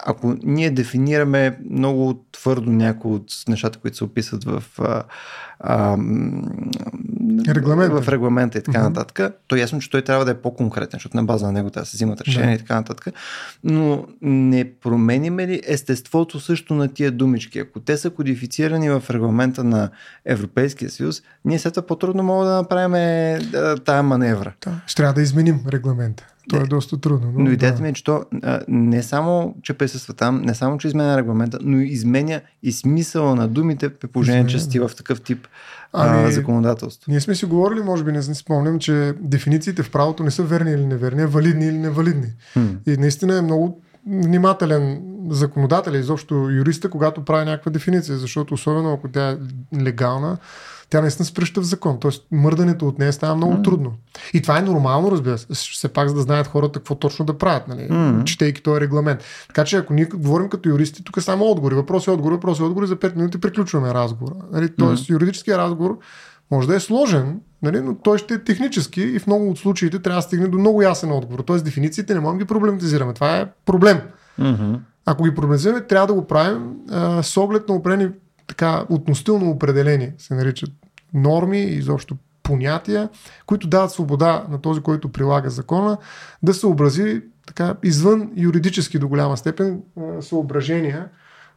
S1: ако ние дефинираме много твърдо някои от нещата, които се описват в, а, а,
S2: Регламента.
S1: в регламента и така
S2: Мгм.
S1: нататък, то е ясно, че той трябва да е по-конкретен, защото на база на него трябва да се взимат решения
S2: Да.
S1: и така нататък. Но не промениме ли естеството също на тия думички? Ако те са кодифицирани в регламента на Европейския съюз, ние след това по-трудно мога да направим е, да, тая маневра.
S2: Да. Ще трябва да изменим регламента. То е доста трудно. Но,
S1: Но идеята
S2: да.
S1: ми е, че то не само, че присъства там, не само, че изменя регламента, но изменя и смисъла на думите, при положение, че си в такъв тип а,
S2: Ами,
S1: законодателство.
S2: Ние сме си говорили, може би не си спомням, че дефинициите в правото не са верни или неверни, а валидни или невалидни.
S1: Хм.
S2: И наистина е много внимателен законодател, изобщо юриста, когато прави някаква дефиниция, защото особено ако тя е легална, тя наистина спръща в закон. Тоест мърдането от нея става много
S1: М.
S2: трудно. И това е нормално, разбира се. Все пак за да знаят хората какво точно да правят, нали?
S1: М.
S2: четейки този регламент. Така че ако ние говорим като юристи, тук е само отговори. Въпроси, отговори, въпроси, отговори. За 5 минути приключваме разговора. Нали? Тоест юридическия разговор може да е сложен, нали? но той ще е технически и в много от случаите трябва да стигне до много ясен отговор. Тоест дефинициите не можем да ги проблематизираме. Това е проблем.
S1: Мгм.
S2: Ако ги проблематизираме, трябва да го правим а, с оглед на определени така относително определени, се наричат норми и изобщо понятия, които дават свобода на този, който прилага закона, да съобрази така извън юридически до голяма степен съображения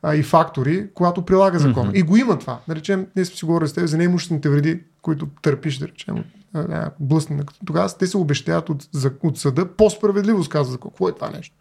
S2: а, и фактори, когато прилага закона.
S1: Мгм.
S2: И го има това. Да речем, ние сме си говорили с теб за неимуществените вреди, които търпиш, да речем, а, някакво блъсне. Тогава те се обещават от, от съда по справедливост, казва закон. Какво е това нещо?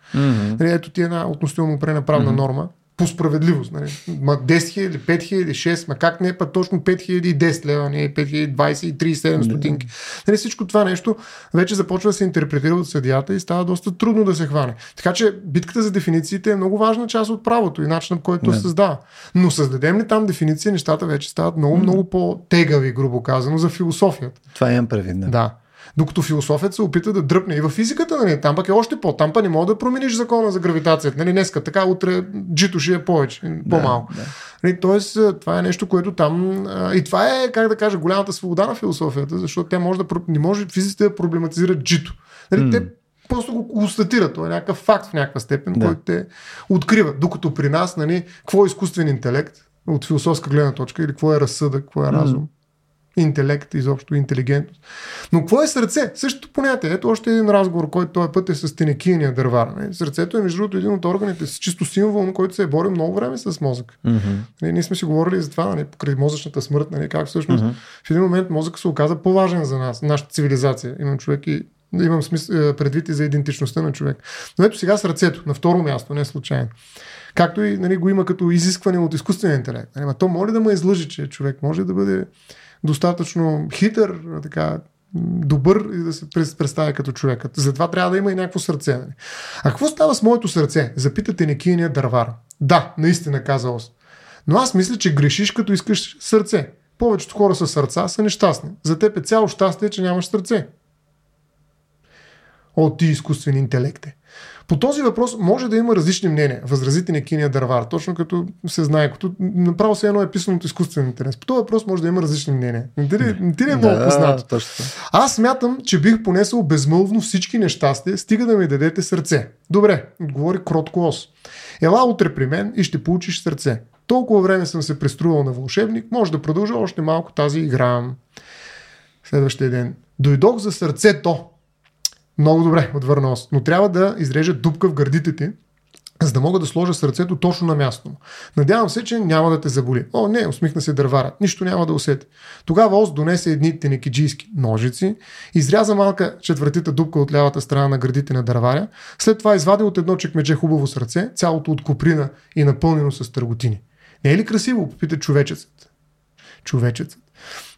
S2: Нали, ето ти е една относително опрена правна
S1: Мгм.
S2: норма по справедливост. Нали. Ма 10 хиляди, 5 хиляди, 6, ма как не е па точно 5 хиляди и 10 лева, не е 5 хиляди, 20 и 37
S1: Да.
S2: стотинки. Нали, всичко това нещо вече започва да се интерпретира от съдията и става доста трудно да се хване. Така че битката за дефинициите е много важна част от правото и начинът, по който се създава. Но създадем ли там дефиниция, нещата вече стават много, много по-тегави, грубо казано, за философията.
S1: Това имам предвид. Да.
S2: Да. Докато философията се опита да дръпне и в физиката, нали, там пък е още по. Там пък не мога да промениш закона за гравитацията. Нали, днеска така, утре джито ще е повече, по-малко. Да, да. Нали, тоест, това е нещо, което там. И това е, как да кажа, голямата свобода на философията, защото тя може да не може физиците да проблематизират джито. Нали, mm. Те просто го констатират. Това е някакъв факт в някаква степен, да. който те открива. Докато при нас, нали, какво е изкуствен интелект от философска гледна точка или какво е разсъдък, какво е разум. Mm интелект, изобщо интелигентност. Но какво е сърце? Същото понятие. Ето още един разговор, който този път е с тенекийния дървар. Не? Сърцето е между другото един от органите с чисто символ, на който се е борил много време с мозък. Mm-hmm. Не, ние сме си говорили за това, нали, покрай мозъчната смърт, нали, как всъщност mm-hmm. в един момент мозък се оказа по-важен за нас, нашата цивилизация. Имам човек и имам смисъл, е, предвид и за идентичността на човек. Но ето сега сърцето, на второ място, не случайно. Както и нали, го има като изискване от изкуствения интелект. Нали, то моли да му излъжи, че човек може да бъде достатъчно хитър, така, добър и да се представя като човекът. Затова трябва да има и някакво сърце. Нали? А какво става с моето сърце? Запитате некийния дървар. Да, наистина каза Ос. Но аз мисля, че грешиш като искаш сърце. Повечето хора с сърца са нещастни. За теб е цяло щастие, че нямаш сърце. О, ти изкуствен интелекте. По този въпрос може да има различни мнения, възразите на киния дървар, точно като се знае, като направо се едно е писано от изкуствен интерес. По този въпрос може да има различни мнения. Не ти, не ти е много да, познато. Точно. Аз смятам, че бих понесъл безмълвно всички нещастия, стига да ми дадете сърце. Добре, отговори кротко ос. Ела утре при мен и ще получиш сърце. Толкова време съм се преструвал на вълшебник, може да продължа още малко тази игра. Следващия ден. Дойдох за сърцето, много добре, отвърна Ос. Но трябва да изрежа дупка в гърдите ти, за да мога да сложа сърцето точно на място. Надявам се, че няма да те заболи. О, не, усмихна се дървара. Нищо няма да усети. Тогава Ос донесе едни тенекиджийски ножици, изряза малка четвъртита дупка от лявата страна на гърдите на дърваря, след това извади от едно чекмедже хубаво сърце, цялото от куприна и напълнено с търготини. Не е ли красиво? Попита човечецът. Човечецът.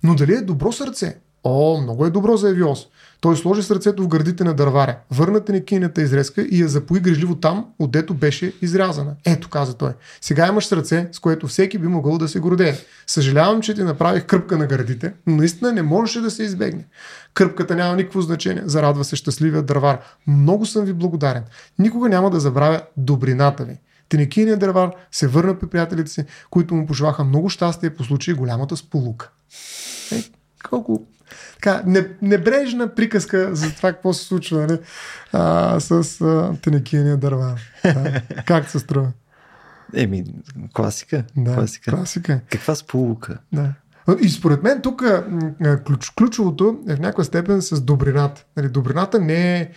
S2: Но дали е добро сърце? О, много е добро, заяви Ос. Той сложи сърцето в гърдите на дърваря, върна тенекийната изрезка и я запои грижливо там, отдето беше изрязана. Ето, каза той. Сега имаш сърце, с което всеки би могъл да се гордее. Съжалявам, че ти направих кръпка на гърдите, но наистина не можеше да се избегне. Кръпката няма никакво значение, зарадва се щастливия дървар. Много съм ви благодарен. Никога няма да забравя добрината ви. Тенекийният дървар се върна при приятелите си, които му пожелаха много щастие по случай голямата сполука. Е, колко така, небрежна приказка за това какво се случва нали? а, с а, тенекияния дърва. Да. Как се струва?
S1: Еми, класика.
S2: Да,
S1: класика.
S2: класика.
S1: Каква сполука?
S2: Да. И според мен тук ключ, ключовото е в някаква степен с добрината. Нали, добрината не е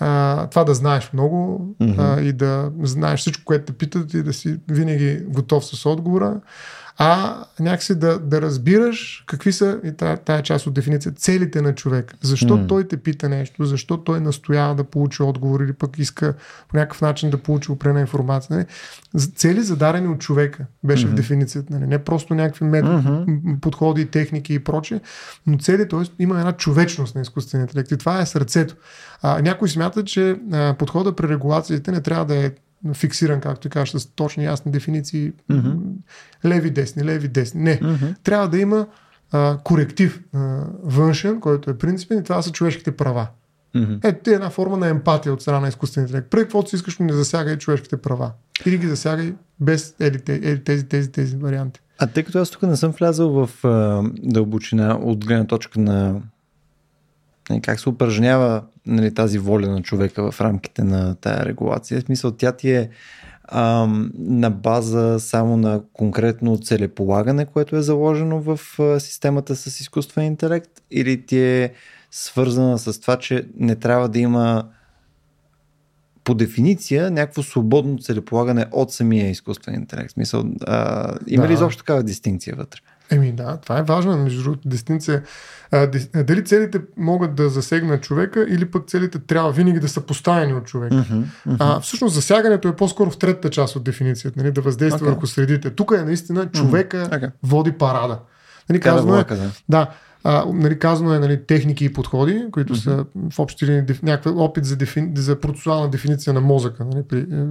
S2: а, това да знаеш много mm-hmm. а, и да знаеш всичко, което те питат и да си винаги готов с отговора, а някакси да, да разбираш какви са, и тая, тая част от дефиниция, целите на човек. Защо mm. той те пита нещо, защо той настоява да получи отговор или пък иска по някакъв начин да получи опрена информация. Нали? Цели зададени от човека беше mm-hmm. в дефиницията. Нали? Не просто някакви методи, mm-hmm. подходи, техники и прочее, но цели, т.е. има една човечност на изкуствения интелект и това е сърцето. А, някой смята, че а, подхода при регулациите не трябва да е фиксиран, както ти кажеш, с точни ясни дефиниции. Mm-hmm. Леви, десни, леви, десни. Не. Mm-hmm. Трябва да има а, коректив а, външен, който е принципен и това са човешките права. Mm-hmm. Ето е една форма на емпатия от страна на изкуствения интелект. Преди каквото си искаш, не засягай човешките права. Или ги засягай без ели, тези, тези, тези, тези варианти.
S1: А тъй като аз тук не съм влязал в а, дълбочина от гледна точка на как се упражнява нали, тази воля на човека в рамките на тая регулация. В смисъл, тя ти е ам, на база само на конкретно целеполагане, което е заложено в а, системата с изкуствен интелект, или ти е свързана с това, че не трябва да има по дефиниция някакво свободно целеполагане от самия изкуствен интелект. Смисъл, а, има да. ли изобщо такава дистинкция вътре?
S2: Еми да, това е важно, между другото, дестинция. А, дали целите могат да засегнат човека или пък целите трябва винаги да са поставени от човека. Uh-huh, uh-huh. А, всъщност засягането е по-скоро в третата част от дефиницията, нали, да въздейства okay. върху средите. Тук е наистина човека uh-huh. okay. води парада. Нали, казано, е, да, а, нали, казано е нали, техники и подходи, които mm-hmm. са в общи линии някакъв опит за, дефини, за процесуална дефиниция на мозъка. Нали, при, е,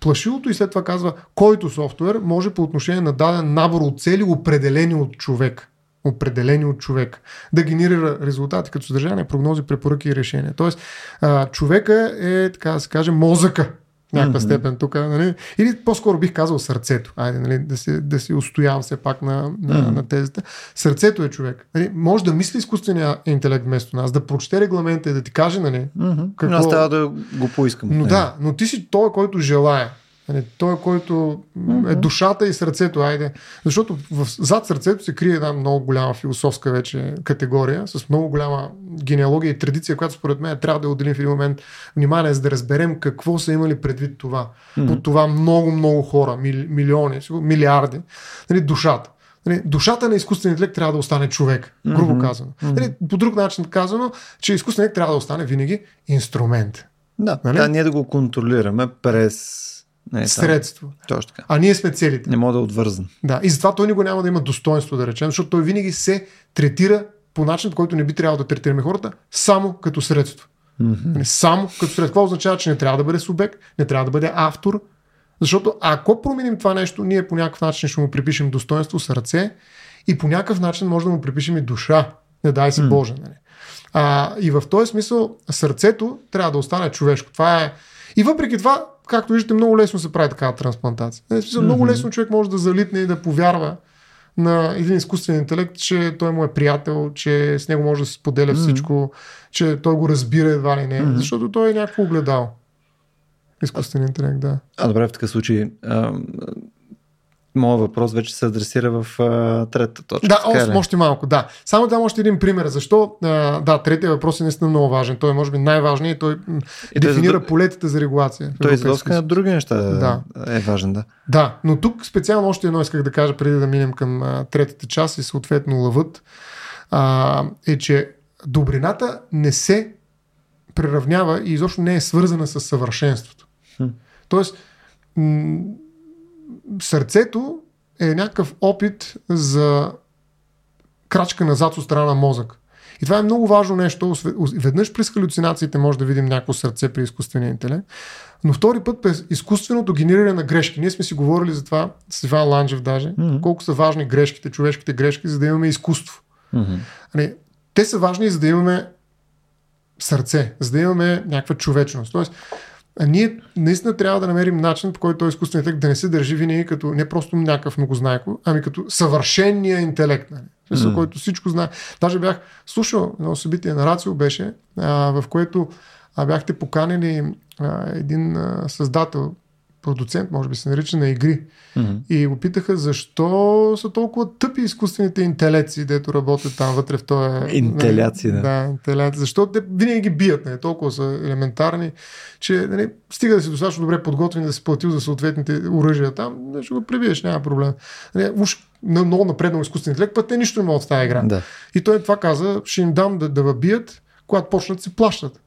S2: плашилото и след това казва, който софтуер може по отношение на даден набор от цели, определени от човек. определени от човек, да генерира резултати като съдържание, прогнози, препоръки и решения. Тоест, а, човека е, така да се каже, мозъка в някаква mm-hmm. степен тук. Нали? Или по-скоро бих казал сърцето. Айде, нали? да, си, да си устоявам все пак на, на, mm-hmm. на тезата. Сърцето е човек. Нали? Може да мисли изкуствения интелект вместо нас, да прочете регламента и да ти каже, нали?
S1: Mm-hmm. Какво... Аз трябва да го поискам.
S2: Но да, но ти си той, който желая. Нали, той, който mm-hmm. е душата и сърцето, айде. Защото в, зад сърцето се крие една много голяма философска вече категория, с много голяма генеалогия и традиция, която според мен трябва да отделим в един момент внимание, за да разберем какво са имали предвид това. Mm-hmm. По това много, много хора, мили, милиони, милиарди. Нали, душата. Нали, душата на изкуствения интелект трябва да остане човек, грубо mm-hmm. казано. Нали, по друг начин казано, че изкуственият интелект трябва да остане винаги инструмент.
S1: Да, нали? да, ние да го контролираме през
S2: не, е средство.
S1: Точно така.
S2: А ние сме целите.
S1: Не мога да отвързан.
S2: Да, и затова той никога няма да има достоинство, да речем, защото той винаги се третира по начин, по който не би трябвало да третираме хората, само като средство. Mm-hmm. Само като средство. Това означава, че не трябва да бъде субект, не трябва да бъде автор, защото ако променим това нещо, ние по някакъв начин ще му припишем достоинство, сърце и по някакъв начин може да му припишем и душа. Не дай си mm. Боже. Нали? А, и в този смисъл сърцето трябва да остане човешко. Това е. И въпреки това, както виждате, много лесно се прави такава трансплантация. В смисъл, mm-hmm. Много лесно човек може да залитне и да повярва на един изкуствен интелект, че той му е приятел, че с него може да се споделя mm-hmm. всичко, че той го разбира едва ли не, mm-hmm. защото той е някакво огледал. Изкуствен интелект, да.
S1: А, добре, в такъв случай. А, моят въпрос вече се адресира в а, третата точка.
S2: Да, още, още малко, да. Само дам още един пример. Защо? А, да, третия въпрос е наистина много важен. Той е, може би, най-важният и той и дефинира да, полетите за регулация.
S1: Той излъска на други неща да. е важен, да.
S2: Да, но тук специално още едно исках да кажа, преди да минем към а, третата част и съответно лъвът, а, е, че добрината не се приравнява и изобщо не е свързана с съвършенството. Хм. Тоест, м- сърцето е някакъв опит за крачка назад от страна на мозък. И това е много важно нещо. Веднъж през халюцинациите може да видим някакво сърце при изкуствения интелект, но втори път през изкуственото генериране на грешки. Ние сме си говорили за това с Иван Ланджев даже, mm-hmm. колко са важни грешките, човешките грешки, за да имаме изкуство. Mm-hmm. те са важни, за да имаме сърце, за да имаме някаква човечност. Тоест, а ние наистина трябва да намерим начин, по който този изкуствен интелект да не се държи винаги като не просто някакъв многознайко, ами като съвършения интелект. Нали? Смисъл, mm. който всичко знае. Даже бях слушал едно събитие на Рацио беше, а, в което а, бяхте поканили а, един а, създател, продуцент, може би се нарича на игри. Mm-hmm. И го питаха защо са толкова тъпи изкуствените интелекции, дето работят там вътре в този...
S1: Интеляции,
S2: да. Да, интеляции. Защо те винаги ги бият, не? толкова са елементарни, че не, стига да си достатъчно добре подготвен да си платил за съответните оръжия там, ще го пребиеш, няма проблем. Не, уж на много напреднал изкуствен интелект, път те нищо не могат в тази игра.
S1: Да.
S2: И той това каза, ще им дам да, да бият, когато почнат си плащат.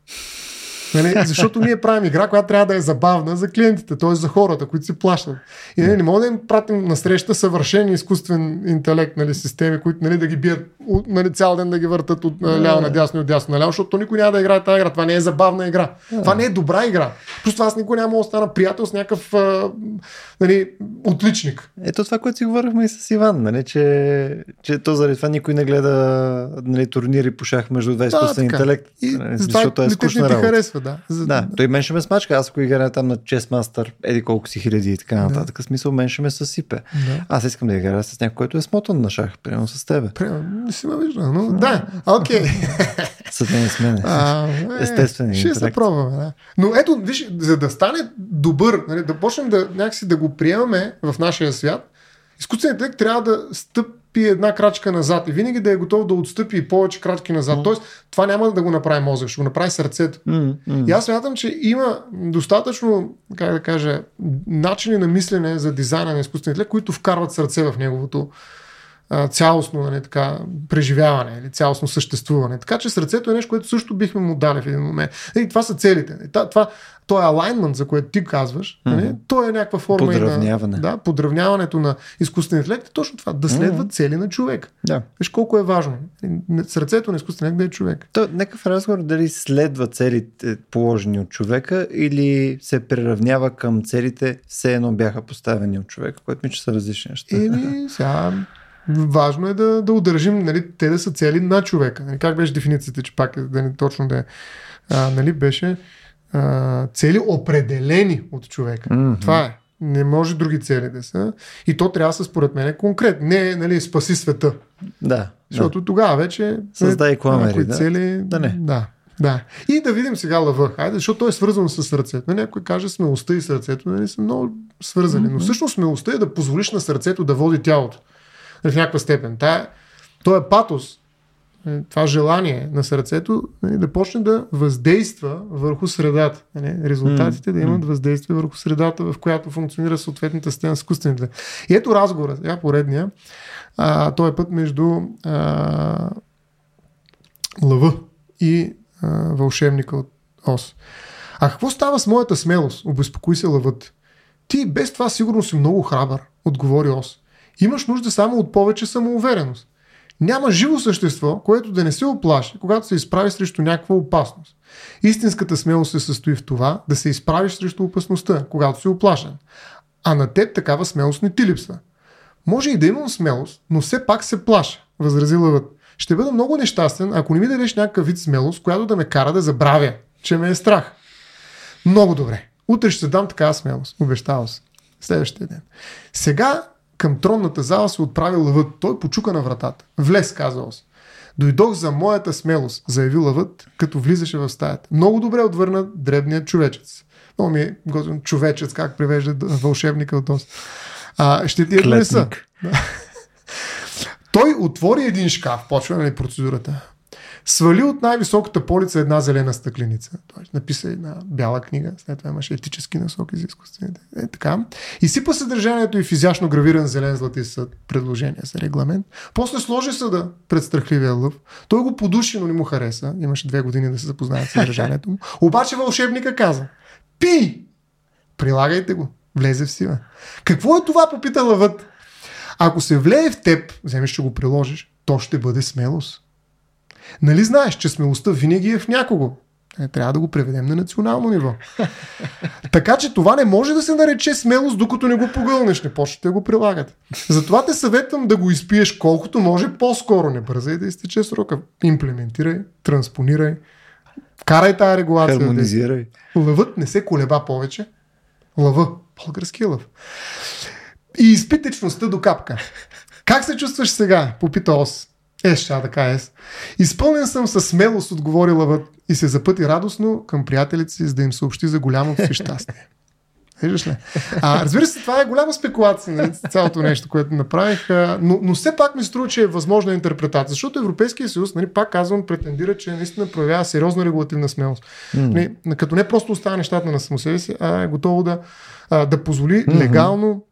S2: Нали? Защото ние правим игра, която трябва да е забавна за клиентите, т.е. за хората, които си плащат. И нали, не можем да им пратим на среща съвършен изкуствен интелект, нали, системи, които нали, да ги бият нали, цял ден да ги въртат от yeah. ляво надясно и от дясно наляво, защото никой няма да играе тази игра. Това не е забавна игра. Това не е добра игра. Просто аз никой няма да стана приятел с някакъв нали, отличник.
S1: Ето това, което си говорихме и с Иван, нали, че, че то заради това никой не гледа нали, турнири по шах между два изкуствен да, интелект. И, нали, защото е скучна работа.
S2: Харесва, да.
S1: За... Да, той мен ще ме смачка. Аз ако играя там на Chessmaster, еди колко си хиляди и така нататък, да. смисъл мен ще ме съсипе. Да. Аз искам да играя с някой, който е смотан на шах, примерно с тебе.
S2: Примерно, не си ме виждал, но да, окей.
S1: Съден с мен. Естествено.
S2: Ще се пробваме, да. Но ето, виж, за да стане добър, нали, да почнем да, някакси да го приемаме в нашия свят, изкуственият интелект трябва да стъпи една крачка назад и винаги да е готов да отстъпи и повече крачки назад. Mm. Тоест, това няма да го направи мозък, ще го направи сърцето. Mm, mm. И аз смятам, че има достатъчно, как да кажа, начини на мислене за дизайна на изкуствения интелект, които вкарват сърце в неговото цялостно нали, така, преживяване или цялостно съществуване. Така че сърцето е нещо, което също бихме му дали в един момент. И това са целите. Това, това, то е алайнмент, за което ти казваш, mm-hmm. нали? то е някаква форма
S1: подравняване.
S2: на да, подравняването на изкуствен интелект. Е точно това, да следва mm-hmm. цели на човек.
S1: Да.
S2: Виж колко е важно. Сърцето на изкуствен интелект да е човек.
S1: То, някакъв разговор дали следва целите положени от човека или се приравнява към целите, все едно бяха поставени от човека, което ми че са различни неща.
S2: Еми, сега Важно е да, да удържим нали, те да са цели на човека. Нали, как беше дефиницията, че пак е, да не точно да е. Нали, беше а, цели определени от човека. Mm-hmm. Това е. Не може други цели да са. И то трябва да са според мен конкретно. Не, нали, спаси света.
S1: Да.
S2: Защото да. тогава вече.
S1: Създай кламери. Да.
S2: Цели,
S1: да, не.
S2: Да. Да. И да видим сега лъва. Хайде, защото той е свързан с сърцето. Нали, някой каже смелостта и сърцето нали, са много свързани. Mm-hmm. Но всъщност смелостта е да позволиш на сърцето да води тялото. В някаква степен. Тая, той е патос. Нали, това желание на сърцето нали, да почне да въздейства върху средата. Нали, резултатите да имат въздействие върху средата, в която функционира съответната стена с изкуствените. И ето разговора, сега поредния. А, той е път между а, лъва и а, вълшебника от Ос. А какво става с моята смелост? Обезпокои се лъвът. Ти без това сигурно си много храбър, отговори Ос. Имаш нужда само от повече самоувереност. Няма живо същество, което да не се оплаши, когато се изправи срещу някаква опасност. Истинската смелост се състои в това да се изправиш срещу опасността, когато си оплашен. А на теб такава смелост не ти липсва. Може и да имам смелост, но все пак се плаша, възрази лъвът. Ще бъда много нещастен, ако не ми дадеш някакъв вид смелост, която да ме кара да забравя, че ме е страх. Много добре. Утре ще дам такава смелост. Обещава се. Следващия ден. Сега към тронната зала се отправи лъвът. Той почука на вратата. Влез, каза Ос. Дойдох за моята смелост, заяви лъвът, като влизаше в стаята. Много добре отвърна дребният човечец. Много ми е готвен човечец, как превежда вълшебника от Ос. А, ще ти е донеса. Той отвори един шкаф, почва на нали, процедурата. Свали от най-високата полица една зелена стъкленица. Той написа една бяла книга, след това имаше етически насоки за изкуствените. Е, така. И сипа съдържанието и в изящно гравиран зелен златист съд, предложение за регламент. После сложи съда пред страхливия лъв. Той го подуши, но не му хареса. Имаше две години да се запознаят с съдържанието му. Обаче вълшебника каза, пи! Прилагайте го. Влезе в сила. Какво е това, попита лъвът. Ако се влее в теб, вземеш, ще го приложиш, то ще бъде смелост. Нали знаеш, че смелостта винаги е в някого? Е, трябва да го преведем на национално ниво. така че това не може да се нарече смелост, докато не го погълнеш, не почнете да го прилагат. Затова те съветвам да го изпиеш колкото може по-скоро. Не бързай да изтече срока. Имплементирай, транспонирай, карай тая регулация.
S1: Хармонизирай.
S2: Лъвът не се колеба повече. Лъва. Български лъв. И изпитечността до капка. Как се чувстваш сега? Попита Ос. Е, ще да кажа. Изпълнен съм със смелост, отговори лъвът и се запъти радостно към приятелите си, за да им съобщи за голямото си щастие. Виждаш ли? А, разбира се, това е голяма спекулация, нали, цялото нещо, което направих, но, но все пак ми струва, че е възможна интерпретация, защото Европейския съюз, нали, пак казвам, претендира, че наистина проявява сериозна регулативна смелост. Mm. Нали, като не просто остава нещата на само себе си, а е готово да, да позволи mm-hmm. легално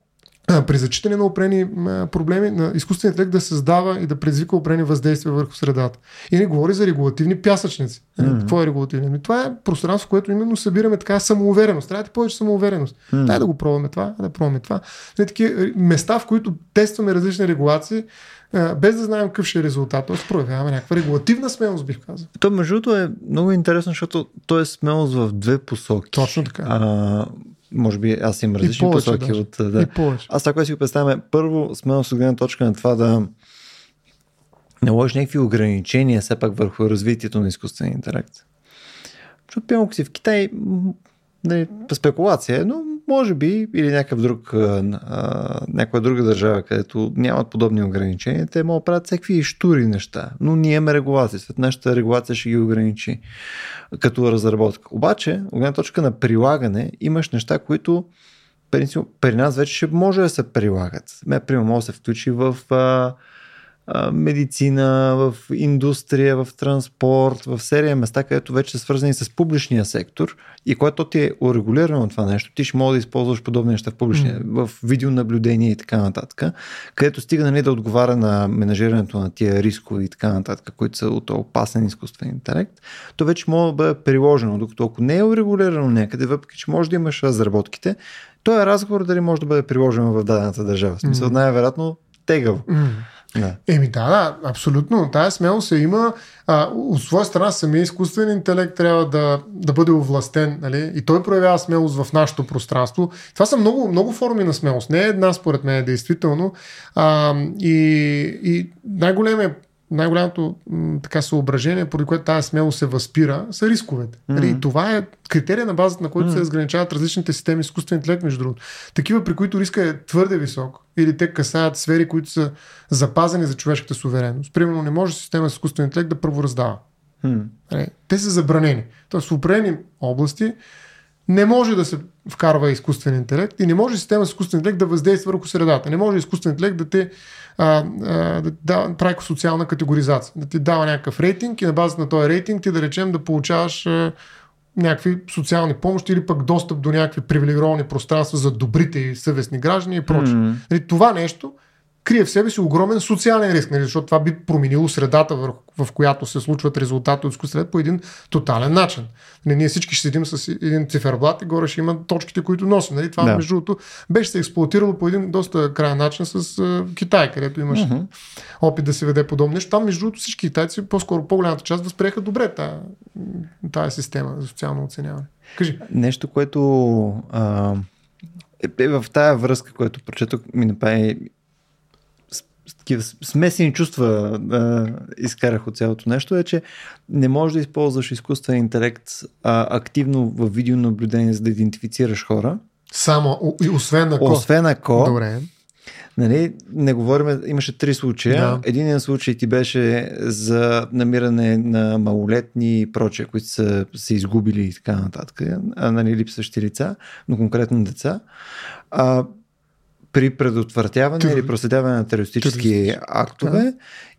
S2: при зачитане на опрени проблеми на изкуственият интелект да създава и да предизвика опрени въздействия върху средата. И не говори за регулативни пясъчници. Mm-hmm. Какво е регулативно? Ами това е пространство, в което именно събираме така самоувереност. Трябва да повече самоувереност. Mm-hmm. Дай да го пробваме това, да пробваме това. Не, такива места, в които тестваме различни регулации, без да знаем какъв ще е резултат. Тоест проявяваме някаква регулативна смелост, бих казал.
S1: То, между другото, е много интересно, защото то е смелост в две посоки.
S2: Точно така.
S1: А, може би аз имам различни повече, посоки
S2: даже.
S1: от... Да. Аз така си го представяме, първо сме с гледна точка на това да наложиш някакви ограничения все пак върху развитието на изкуствения интелект. Защото, пиемо, си в Китай, нали, спекулация, но може би или някакъв друг, а, някаква друга държава, където нямат подобни ограничения, те могат да правят всякакви штури неща. Но ние имаме регулация. След нашата регулация ще ги ограничи като разработка. Обаче, от точка на прилагане, имаш неща, които при нас вече ще може да се прилагат. Ме, примерно, може да се включи в а, медицина, в индустрия, в транспорт, в серия места, където вече са свързани с публичния сектор и което ти е урегулирано това нещо, ти ще може да използваш подобни неща в публичния, mm. в видеонаблюдение и така нататък, където стига нали, да отговаря на менажирането на тия рискови и така нататък, които са от опасен изкуствен интелект, то вече може да бъде приложено, докато ако не е урегулирано някъде, въпреки че може да имаш разработките, то е разговор дали може да бъде приложено в дадената държава. В смисъл, mm. най-вероятно тегаво.
S2: М.
S1: Да.
S2: Еми да, да, абсолютно. Тая смелост се има. А, от своя страна самия изкуствен интелект трябва да, да бъде овластен. Нали? И той проявява смелост в нашето пространство. Това са много, много форми на смелост. Не е една, според мен, действително. А, и, и най-големият най-голямото м, така съображение, поради което тази смелост се възпира, са рисковете. Mm-hmm. И това е критерия на базата, на който mm-hmm. се разграничават различните системи изкуствен интелект, между другото. Такива, при които риска е твърде висок, или те касаят сфери, които са запазени за човешката суверенност. Примерно не може система с изкуствен интелект да правораздава. Нали, Те са забранени. Тоест в определени области не може да се вкарва изкуствен интелект и не може система с изкуствен интелект да въздейства върху средата. Не може изкуствен интелект да те а, а, да, да прави социална категоризация, да ти дава някакъв рейтинг и на базата на този рейтинг ти да речем да получаваш а, някакви социални помощи или пък достъп до някакви привилегировани пространства за добрите и съвестни граждани и прочее. Нали, това нещо крие в себе си огромен социален риск, нали, защото това би променило средата, в, в която се случват резултати от изкуствен по един тотален начин. Нали, ние всички ще седим с един циферблат и горе ще има точките, които носим. Нали, това,
S1: Да.
S2: между другото, беше се експлуатирало по един доста крайен начин с а, Китай, където имаше
S1: Мгм.
S2: опит да се веде подобно нещо. Там, между другото, всички китайци, по-скоро по-голямата част, възприеха добре тази, система за социално оценяване. Кажи.
S1: Нещо, което а, е, е в тая връзка, което прочетох, ми направи такива смесени чувства а, изкарах от цялото нещо, е, че не можеш да използваш изкуствен интелект а, активно в видеонаблюдение, за да идентифицираш хора.
S2: Само, освен ако...
S1: Освен ако,
S2: Добре.
S1: нали, не говорим, имаше три случая.
S2: Да.
S1: Единият случай ти беше за намиране на малолетни и прочее, които са се изгубили и така нататък, нали, липсващи лица, но конкретно деца. А, при предотвратяване
S2: Тер-
S1: или проследяване на терористически актове.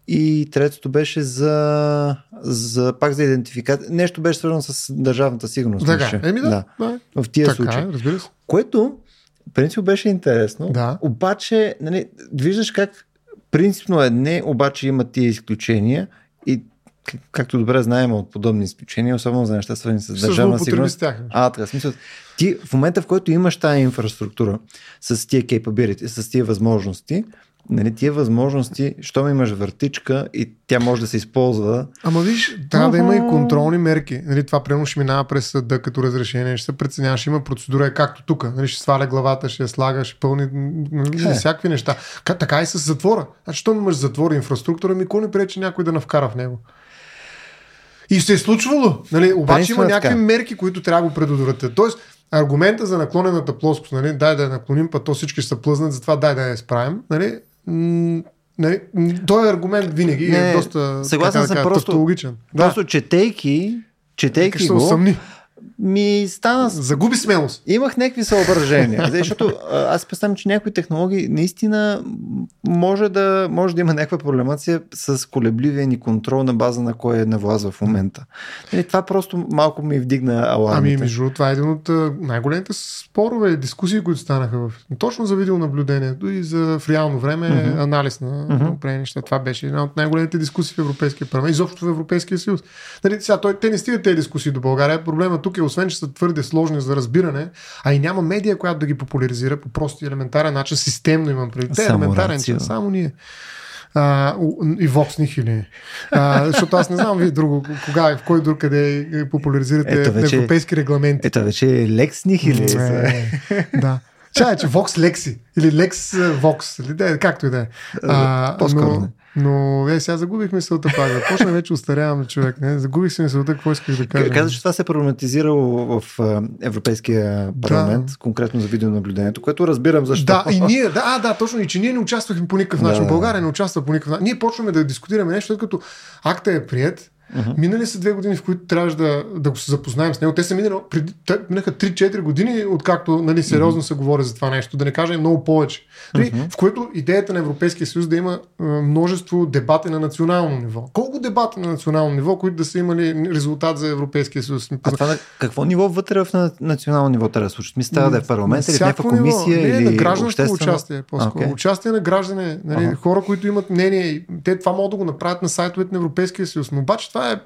S1: И третото беше за, за пак за идентификация. Нещо беше свързано с държавната сигурност.
S2: Така, еми да. да.
S1: В тия
S2: Така,
S1: случаи.
S2: е, разбира се.
S1: Което, принцип, беше интересно.
S2: Да.
S1: Обаче, нали, виждаш как принципно е не, обаче има тия изключения и как- както добре знаем от подобни изключения, особено за неща свързани с държавна сигурност.
S2: с тях.
S1: А, така, смисъл, ти в момента, в който имаш тази инфраструктура с тия capability, с тия възможности, нали, тия възможности, щом имаш въртичка и тя може да се използва,
S2: Ама виж, трябва да има и контролни мерки. Нали, това примерно ще минава през съда като разрешение, ще се преценява, ще има процедура, е както тук. Нали, ще сваля главата, ще я слага, ще пълни нали,
S1: Е.
S2: всякакви неща. Ка, така и с затвора. Значи, щом имаш затвор и инфраструктура, ми кой не пречи някой да навкара в него. И се е случвало. Нали, обаче има
S1: е
S2: някакви
S1: така.
S2: мерки, които трябва да го предотвратят. Тоест, аргумента за наклонената плоскост, нали, дай да я наклоним, па то всички ще се плъзнат, затова дай да я справим. Нали, нали, той е аргумент винаги и
S1: Не,
S2: е доста
S1: съгласен
S2: така да
S1: съм,
S2: кажа,
S1: просто-
S2: тавтологичен.
S1: просто четейки, четейки го,
S2: усъмни.
S1: Ми стана
S2: Загуби смелост.
S1: Имах някакви съображения, защото а, аз представям, че някои технологии наистина може да, може да има някаква проблемация с колебливия ни контрол на база на кой е на власт в момента. Нали, това просто малко ми вдигна алармите.
S2: Ами, между това е един от най-големите спорове, дискусии, които станаха в, точно за видеонаблюдението и за в реално време
S1: Мгм.
S2: анализ на определени неща. Това беше една от най-големите дискусии в Европейския парламент, изобщо в Европейския съюз. Нали, сега, той, те не стигат тези дискусии до България. Проблема тук е, освен че са твърде сложни за разбиране, а и няма медия, която да ги популяризира по прост и елементарен начин, системно имам преди. Те е елементарен,
S1: рацио.
S2: че само ние. А, и Nihili. А, защото аз не знам вие друго, кога, в кой друг къде популяризирате
S1: Ето вече-
S2: европейски регламенти.
S1: Ето вече е Лекс Нихили.
S2: Е, да. Чай, че Vox Lexi или Lex Vox, или да, е, както и да е. А,
S1: по-скоро
S2: но. Но е, сега загубих мисълта пак. Почна вече устарявам човек. Не? Загубих си мисълта, какво исках да кажа.
S1: Каза, че това се е проблематизирало в Европейския парламент,
S2: Да.
S1: конкретно за видеонаблюдението, което разбирам защо.
S2: Да, и ние, да, а, да, точно, и че ние не участвахме по никакъв начин.
S1: Да, да.
S2: България не участва по никакъв начин. Ние почваме да дискутираме нещо, като акта е прият.
S1: Мгм.
S2: Минали са две години, в които трябваше да, да го се запознаем с него. Те са минали, преди, те минаха 3-4 години, откакто нали, сериозно се говори за това нещо, да не кажа и много повече. Нали, В което идеята на Европейския съюз да има а, множество дебати на национално ниво. Колко дебати на национално ниво, които да са имали резултат за Европейския съюз?
S1: А това на какво ниво вътре в на- национално ниво трябва да се случи? Мисля, трябва да е парламент или в някаква
S2: ниво.
S1: комисия
S2: не,
S1: или
S2: на гражданско
S1: обществено?
S2: участие. По-скоро.
S1: Окей.
S2: Участие на граждани, нали,
S1: Ага.
S2: хора, които имат мнение. Те това могат да го направят на сайтовете на Европейския съюз. Но обаче това Това е,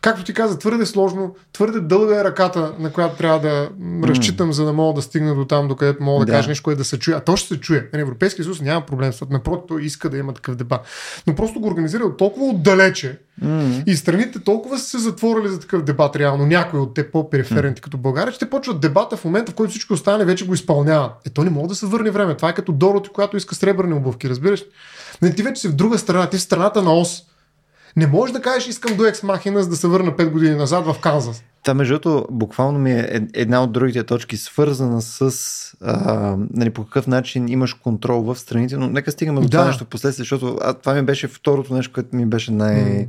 S2: както ти каза, твърде сложно, твърде дълга е ръката, на която трябва да разчитам, за да мога да стигна до там, до където мога да, да. кажа нещо, което да се чуе. А то ще се чуе. Нали, Европейския съюз няма проблем с това. Напротив, той иска да има такъв дебат. Но просто го организира от толкова отдалече, Mm-hmm. И страните толкова са се затворили за такъв дебат, реално някои от те по-периферните mm-hmm. като България, че те почват дебата в момента, в който всички останали вече го изпълняват. Е, то не може да се върне време. Това е като Дороти, която иска сребърни обувки, разбираш? Не, ти вече си в друга страна, ти в страната на ОС. Не можеш да кажеш, искам до Екс Махина, за да се върна 5 години назад в Канзас.
S1: Та, между другото, буквално ми е една от другите точки, свързана с а, нали, по какъв начин имаш контрол в страните, но нека стигаме до да. това нещо в последствие, защото а, това ми беше второто нещо, което ми беше най-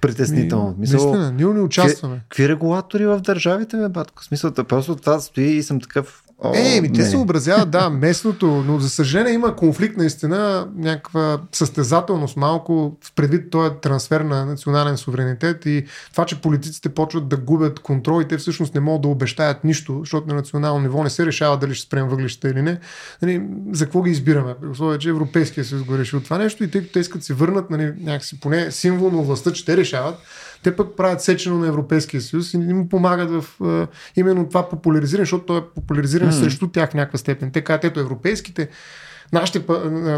S1: притеснително.
S2: Мисъл, наистина, ние не участваме.
S1: Какви регулатори в държавите, ме, батко? Смисъл, просто това стои и съм такъв
S2: О, е, ми, те се образяват, да, местното, но за съжаление има конфликт наистина, някаква състезателност малко, в предвид този трансфер на национален суверенитет и това, че политиците почват да губят контрол и те всъщност не могат да обещаят нищо, защото на национално ниво не се решава дали ще спрем въглищата или не. Нали, за какво ги избираме? При условие, че Европейския съюз го решил това нещо и тъй като те искат се върнат нали, някакси поне символно властта, че те решават, те пък правят сечено на Европейския съюз и му помагат в uh, именно това популяризиране, защото то е популяризиране mm. срещу тях в някаква степен. Те казват, ето европейските нашите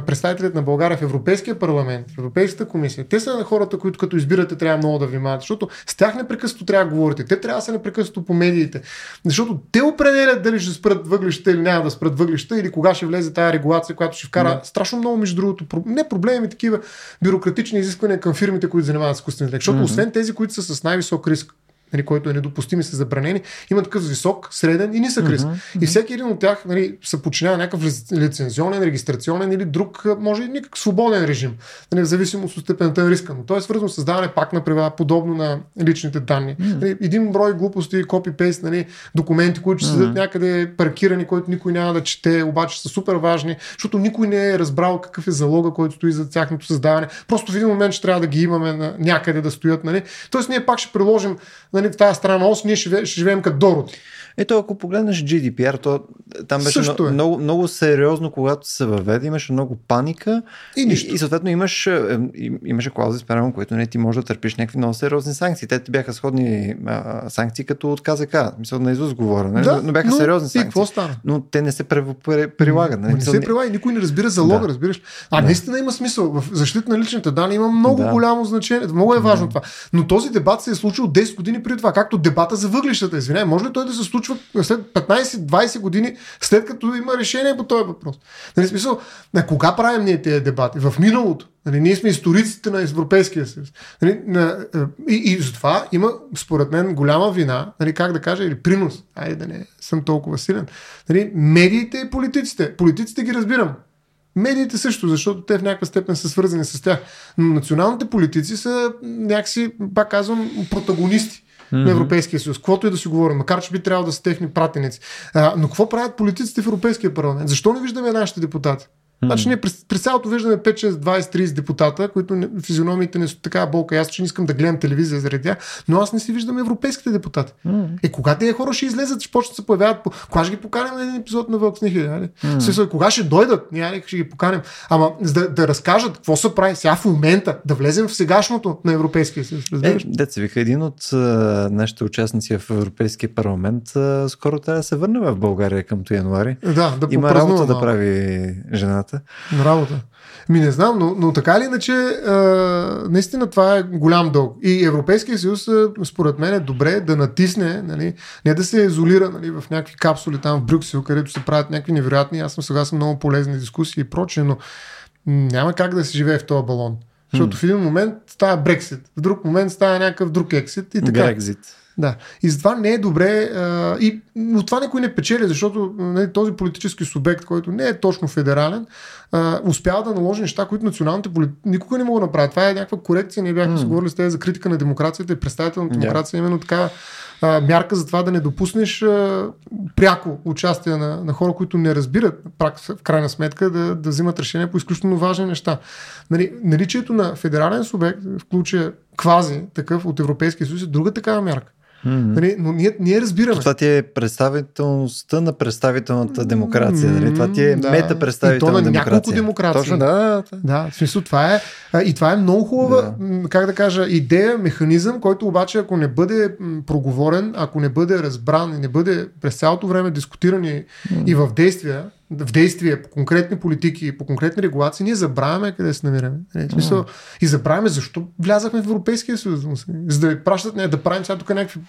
S2: представители на България в Европейския парламент, в Европейската комисия, те са хората, които като избирате трябва много да внимават, защото с тях непрекъснато трябва да говорите. Те трябва да са непрекъснато по медиите, защото те определят дали ще спрат въглища или няма да спрат въглища или кога ще влезе тази регулация, която ще вкара да. страшно много, между другото, не проблеми, такива бюрократични изисквания към фирмите, които занимават с изкуствен интелект. Защото mm-hmm. освен тези, които са с най-висок риск, нали, който е недопустим и са забранени, има такъв висок, среден и нисък риск. Uh-huh, И всеки един от тях нали, се подчинява някакъв лицензионен, регистрационен или друг, може и никакъв свободен режим, нали, в зависимост от степента на риска. Но то е свързано с създаване пак на правила, подобно на личните данни. Uh-huh. Нали, един брой глупости, копи-пейст, нали, документи, които ще седат uh-huh. някъде паркирани, които никой няма да чете, обаче са супер важни, защото никой не е разбрал какъв е залога, който стои за тяхното създаване. Просто в един момент ще трябва да ги имаме на някъде да стоят. Нали. Тоест ние пак ще приложим нали, в тази страна ос, ние ще, ще живеем като Дороти.
S1: Ето, ако погледнеш GDPR, то там беше много, е. много, много сериозно, когато се въведе, имаше много паника
S2: и, нищо.
S1: и, и съответно имаш, е, имаше клаузи спрямо, които не ти може да търпиш някакви много сериозни санкции. Те ти бяха сходни а, санкции като от КЗК. Мисля, на Изус говоря, не? Да, но бяха но, сериозни санкции. И какво
S2: стана?
S1: Но те не се прилагат.
S2: Не, не се прилага и никой не разбира залога, да. разбираш. А да. наистина има смисъл. В защита на личните данни има много да. голямо значение. Много е важно да. това. Но този дебат се е случил 10 години преди това, както дебата за въглищата. Извинявай, може ли той да се случва след 15-20 години, след като има решение по този въпрос. Нали, смисъл, на кога правим ние тези дебати? В миналото. Нали, ние сме историците на Европейския съюз. Нали, на, е, и, и затова има, според мен, голяма вина, нали, как да кажа, или принос, айде да не съм толкова силен. Нали, медиите и политиците. Политиците ги разбирам. Медиите също, защото те в някаква степен са свързани с тях. Но националните политици са някакси, пак казвам, протагонисти mm-hmm. на Европейския съюз. Каквото и да си говорим, макар че би трябвало да са техни пратеници. А, но какво правят политиците в Европейския парламент? Защо не виждаме нашите депутати? Значи ние през, през цялото виждаме 5, 6, 20, 30 депутата, които не, физиономиите не са така болка. Аз че не искам да гледам телевизия заради тях, но аз не си виждам европейските депутати. Mm. Е, кога тези хора ще излезат, ще почнат да се появяват? По... Кога ще ги поканим на един епизод на Вълк Снихи? Нали? Mm. кога ще дойдат? Ние ще ги поканим. Ама да, да разкажат какво се прави сега в момента, да влезем в сегашното на Европейския съюз.
S1: Е, деца вика, един от uh, нашите участници в Европейския парламент uh, скоро трябва да се върне в България към януари.
S2: Да, да
S1: Има работа да прави жената.
S2: На работа. Ми не знам, но, но така или иначе, а, наистина това е голям дълг. И Европейския съюз, според мен, е добре да натисне, нали, не да се изолира нали, в някакви капсули там в Брюксел, където се правят някакви невероятни, аз съм съгласен, много полезни дискусии и прочее, но няма как да се живее в този балон. Защото в един момент става Брексит, в друг момент става някакъв друг ексит и така.
S1: Брекзит.
S2: Да. И затова не е добре. А, и от това никой не печели, защото нали, този политически субект, който не е точно федерален, а, успява да наложи неща, които националните политици никога не могат да направят. Това е някаква корекция. Ние бяхме mm. говорили с тези за критика на демокрацията и представителна демокрация. Yeah. Именно така а, мярка за това да не допуснеш а, пряко участие на, на хора, които не разбират в крайна сметка да, да взимат решения по изключително важни неща. Нали, наличието на федерален субект, в случая квази такъв от Европейския съюз е друга такава мярка. Mm-hmm. Нали, но ние, ние разбираме.
S1: Това ти е представителността на представителната демокрация. Нали? Това ти е да. мета представителна демокрация.
S2: няколко демокрации.
S1: Точно, да.
S2: Да, в смисъл това е. И това е много хубава, да. как да кажа, идея, механизъм, който обаче, ако не бъде проговорен, ако не бъде разбран и не бъде през цялото време дискутиран и, mm-hmm. и в действия, в действие по конкретни политики, по конкретни регулации, ние забравяме къде се намираме. Нали, в смисъл, mm. И забравяме защо влязахме в Европейския съюз. За да пращат, не, да правим сега тук някакви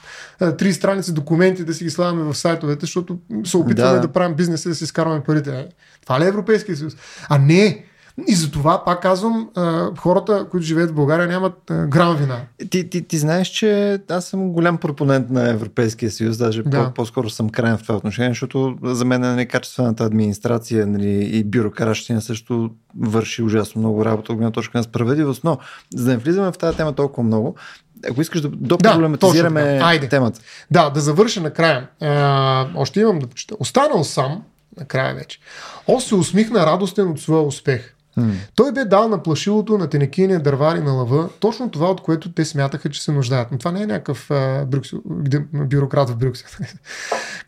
S2: три страници документи, да си ги слагаме в сайтовете, защото се опитваме да, да правим бизнес и да си изкарваме парите. Това ли е Европейския съюз? А не, и за това, пак казвам, хората, които живеят в България, нямат грам вина.
S1: Ти, ти, ти знаеш, че аз съм голям пропонент на Европейския съюз, даже да. по- скоро съм крайен в това отношение, защото за мен е некачествената администрация нали, и бюрокращина също върши ужасно много работа от гледна точка на справедливост. Но за да не влизаме в тази тема толкова много, ако искаш да допроблематизираме да, темата.
S2: Да, да завърша накрая. А, още имам да почита. Останал сам, накрая вече. О се усмихна радостен от своя успех. Той бе дал на плашилото на тенекийния дървар и на лъва точно това, от което те смятаха, че се нуждаят. Но това не е някакъв а, Брюксел, бюрократ в Брюксел.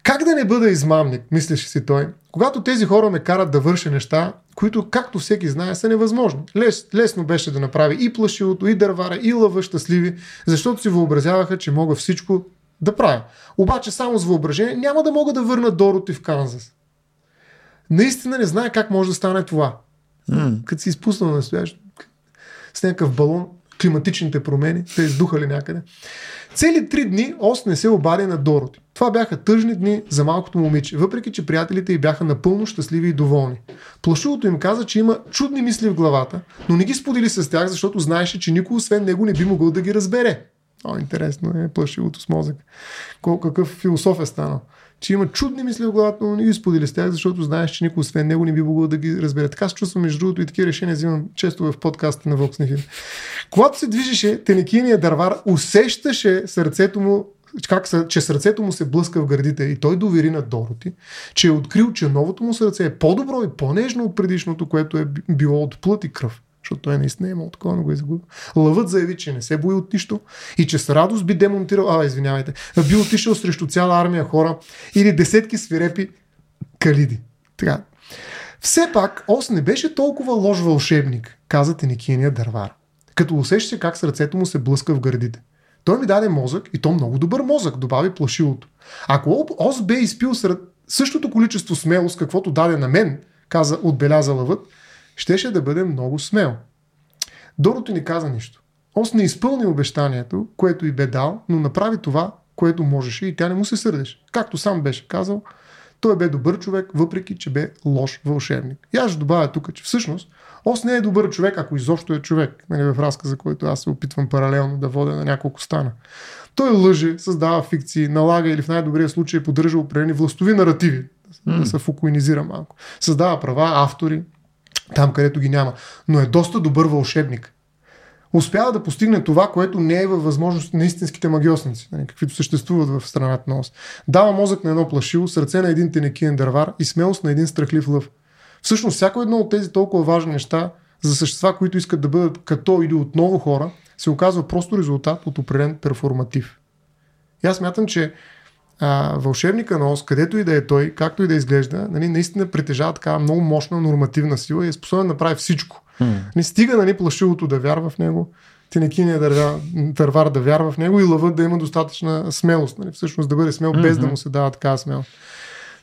S2: как да не бъда измамник, мислеше си той, когато тези хора ме карат да върша неща, които, както всеки знае, са невъзможни. Лес, лесно беше да направи и плашилото, и дървара, и лъва щастливи, защото си въобразяваха, че мога всичко да правя. Обаче само с въображение няма да мога да върна Дороти в Канзас. Наистина не знае как може да стане това. Mm. Като си изпуснал настоящ с някакъв балон, климатичните промени, те издухали някъде. Цели три дни Ос не се обади на Дороти. Това бяха тъжни дни за малкото момиче, въпреки че приятелите й бяха напълно щастливи и доволни. Плашилото им каза, че има чудни мисли в главата, но не ги сподели с тях, защото знаеше, че никой освен него не би могъл да ги разбере. О, интересно е плашилото с мозък. Колко какъв философ е станал че има чудни мисли в главата, но не ги сподели с тях, защото знаеш, че никой освен него не би могъл да ги разбере. Така се чувствам, между другото, и такива решения взимам често в подкаста на Vox. Когато се движеше, тенекийният дървар усещаше сърцето му как, че сърцето му се блъска в гърдите и той довери на Дороти, че е открил, че новото му сърце е по-добро и по-нежно от предишното, което е било от плът и кръв защото той наистина е имал такова, но го е загубил. Лъвът заяви, че не се бои от нищо и че с радост би демонтирал, а, извинявайте, би отишъл срещу цяла армия хора или десетки свирепи калиди. Така. Все пак, Ос не беше толкова лош вълшебник, каза Теникиния дървар. Като усеща как сърцето му се блъска в гърдите. Той ми даде мозък и то много добър мозък, добави плашилото. Ако Ос бе изпил сред същото количество смелост, каквото даде на мен, каза, отбеляза лъвът, щеше да бъде много смел. Дорото ни каза нищо. Ос не изпълни обещанието, което й бе дал, но направи това, което можеше и тя не му се сърдеше. Както сам беше казал, той бе добър човек, въпреки че бе лош вълшебник. И аз ще добавя тук, че всъщност Ос не е добър човек, ако изобщо е човек, нали, в разказа, който аз се опитвам паралелно да водя на няколко стана. Той лъже, създава фикции, налага или в най-добрия случай поддържа определени властови наративи, mm. да се фокуинизира малко. Създава права, автори, там където ги няма. Но е доста добър вълшебник. Успява да постигне това, което не е във възможност на истинските магиосници, нали, каквито съществуват в страната на Ос. Дава мозък на едно плашило, сърце на един тенекиен дървар и смелост на един страхлив лъв. Всъщност, всяко едно от тези толкова важни неща за същества, които искат да бъдат като или отново хора, се оказва просто резултат от определен перформатив. И аз мятам, че а, вълшебника на Оз, където и да е той, както и да изглежда, нали, наистина притежава такава много мощна нормативна сила и е способен да направи всичко. Mm. Не стига нали, плашилото да вярва в него, тенекиния тървар да вярва в него и лъвът да има достатъчна смелост. Нали, всъщност да бъде смел mm-hmm. без да му се дава такава смелост.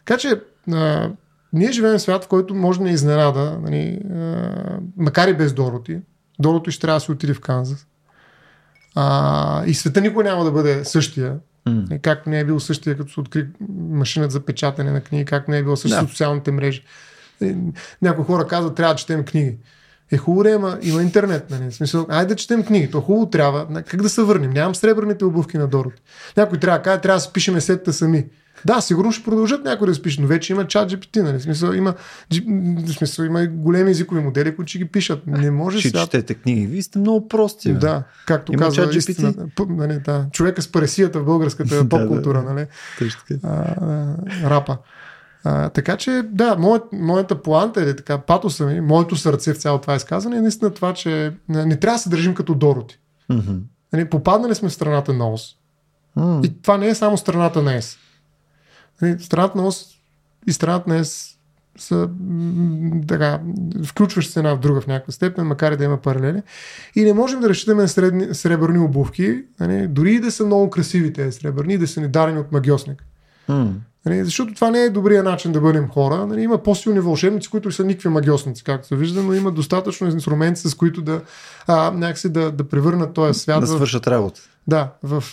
S2: Така че а, ние живеем в свят, в който може да ни изненада, нали, а, макар и без Дороти. Дороти ще трябва да се отиде в Канзас. А, и света никога няма да бъде същия. Mm. Как не е бил същия, като се откри машината за печатане на книги, как не е бил същия да. социалните мрежи. Някои хора казват, трябва да четем книги. Е хубаво, ама има интернет. Нали? В смисъл, айде да четем книги. То хубаво трябва. Как да се върнем? Нямам сребърните обувки на Дорот. Някой трябва да каже, трябва да спишеме сетта сами. Да, сигурно ще продължат някой да спишат, но вече има чат GPT, нали? Смисъл, има, смисъл, има големи езикови модели, които ще ги пишат. Не може
S1: ще свят... четете книги. Вие сте много прости. Бе.
S2: Да, както има казва истината. Нали, да. Човека с паресията в българската поп-култура, нали? А, рапа. А, така че, да, моят, моята планта или така, патоса ми, моето сърце в цялото това изказване е наистина това, че не трябва да се държим като Дороти. Mm-hmm. Нали, попаднали сме в страната на ОС. Mm. И това не е само страната на ЕС. Нали, страната на ОС и страната на ЕС са така, включващи се една в друга в някаква степен, макар и да има паралели. И не можем да разчитаме на средни, сребърни обувки, нали, дори и да са много красиви тези сребърни, и да са ни дарени от магиосник. Mm. Нали, защото това не е добрия начин да бъдем хора. Нали, има по-силни вълшебници, които са никакви магиосници, както се вижда, но има достатъчно инструменти, с които да, а, някакси да, да превърнат този свят.
S1: Да свършат работа.
S2: Да, в,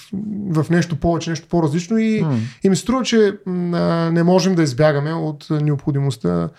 S2: в нещо повече, нещо по-различно и, mm. и ми струва, че а, не можем да избягаме от необходимостта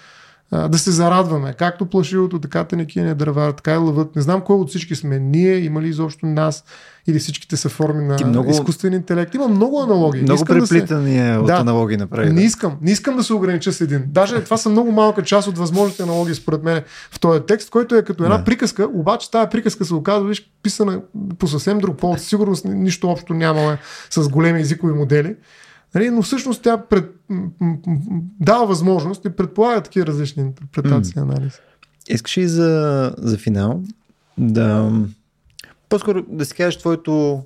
S2: а, да се зарадваме. Както плашилото, така тенекия дърва, така и лъвът. Не знам кой от всички сме. Ние, има ли изобщо нас или всичките са форми на много, изкуствен интелект. Има много аналогии.
S1: Много преплитания да се... от да, аналогии направи.
S2: Не искам, не искам да се огранича с един. Даже това са много малка част от възможните аналогии, според мен, в този текст, който е като една да. приказка, обаче тази приказка се оказва, виж, писана по съвсем друг повод. Сигурно нищо общо няма с големи езикови модели. Нали, но всъщност тя пред, дава възможност и предполага такива различни интерпретации и анализи.
S1: Искаш и за, за финал да по-скоро да си кажеш твоето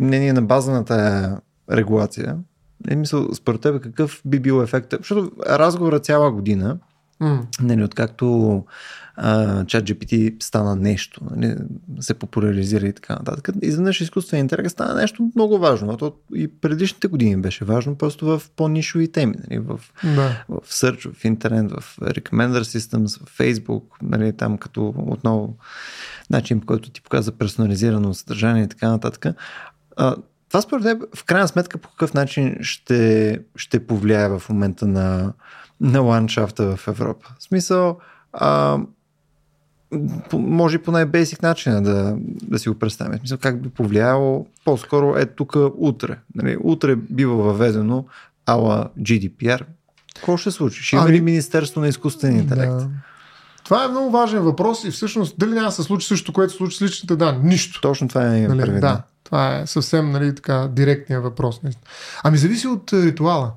S1: мнение на база на тая регулация. Не мисля, според тебе какъв би бил ефектът? Защото разговора цяла година, mm. нали, откакто чат GPT стана нещо, нали, се популяризира и така нататък. Изведнъж изкуственият интелект стана нещо много важно. То и предишните години беше важно, просто в по-нишови теми. Нали, в, да. в Search, в интернет, в Recommender Systems, в Facebook, нали, там като отново начин, по който ти показва персонализирано съдържание и така нататък. А, това според теб, в крайна сметка, по какъв начин ще, ще повлияе в момента на, на ландшафта в Европа? В смисъл, а, може и по най-бейсик начин да, да си го представим. В смисъл, как би повлияло по-скоро е тук утре. Нали, утре бива въведено ала GDPR. Какво ще случи? Ще има ли ами- Министерство на изкуствения интелект? Да.
S2: Това е много важен въпрос и всъщност дали няма да се случи също, което се случи с личните данни? Нищо.
S1: Точно това е
S2: нали, Да, това е съвсем нали, така, директния въпрос. Ами зависи от е, ритуала,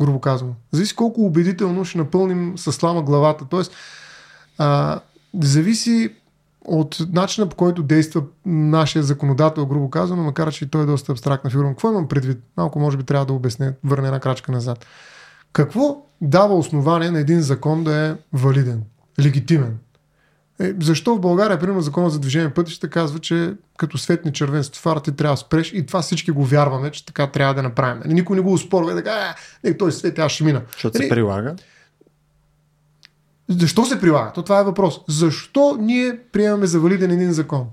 S2: грубо казвам. Зависи колко убедително ще напълним с слама главата. Тоест, а, зависи от начина по който действа нашия законодател, грубо казано, макар че и той е доста абстрактна фигура. Какво имам предвид? Малко може би трябва да обясня, върне една крачка назад. Какво дава основание на един закон да е валиден? легитимен. Е, защо в България, примерно, закона за движение пътища казва, че като светни червен светофар ти трябва да спреш и това всички го вярваме, че така трябва да направим. Нали, никой не го успорва и така, не, той свет, аз ще мина.
S1: Защото нали, се прилага?
S2: Защо се прилага? То това е въпрос. Защо ние приемаме за валиден един закон?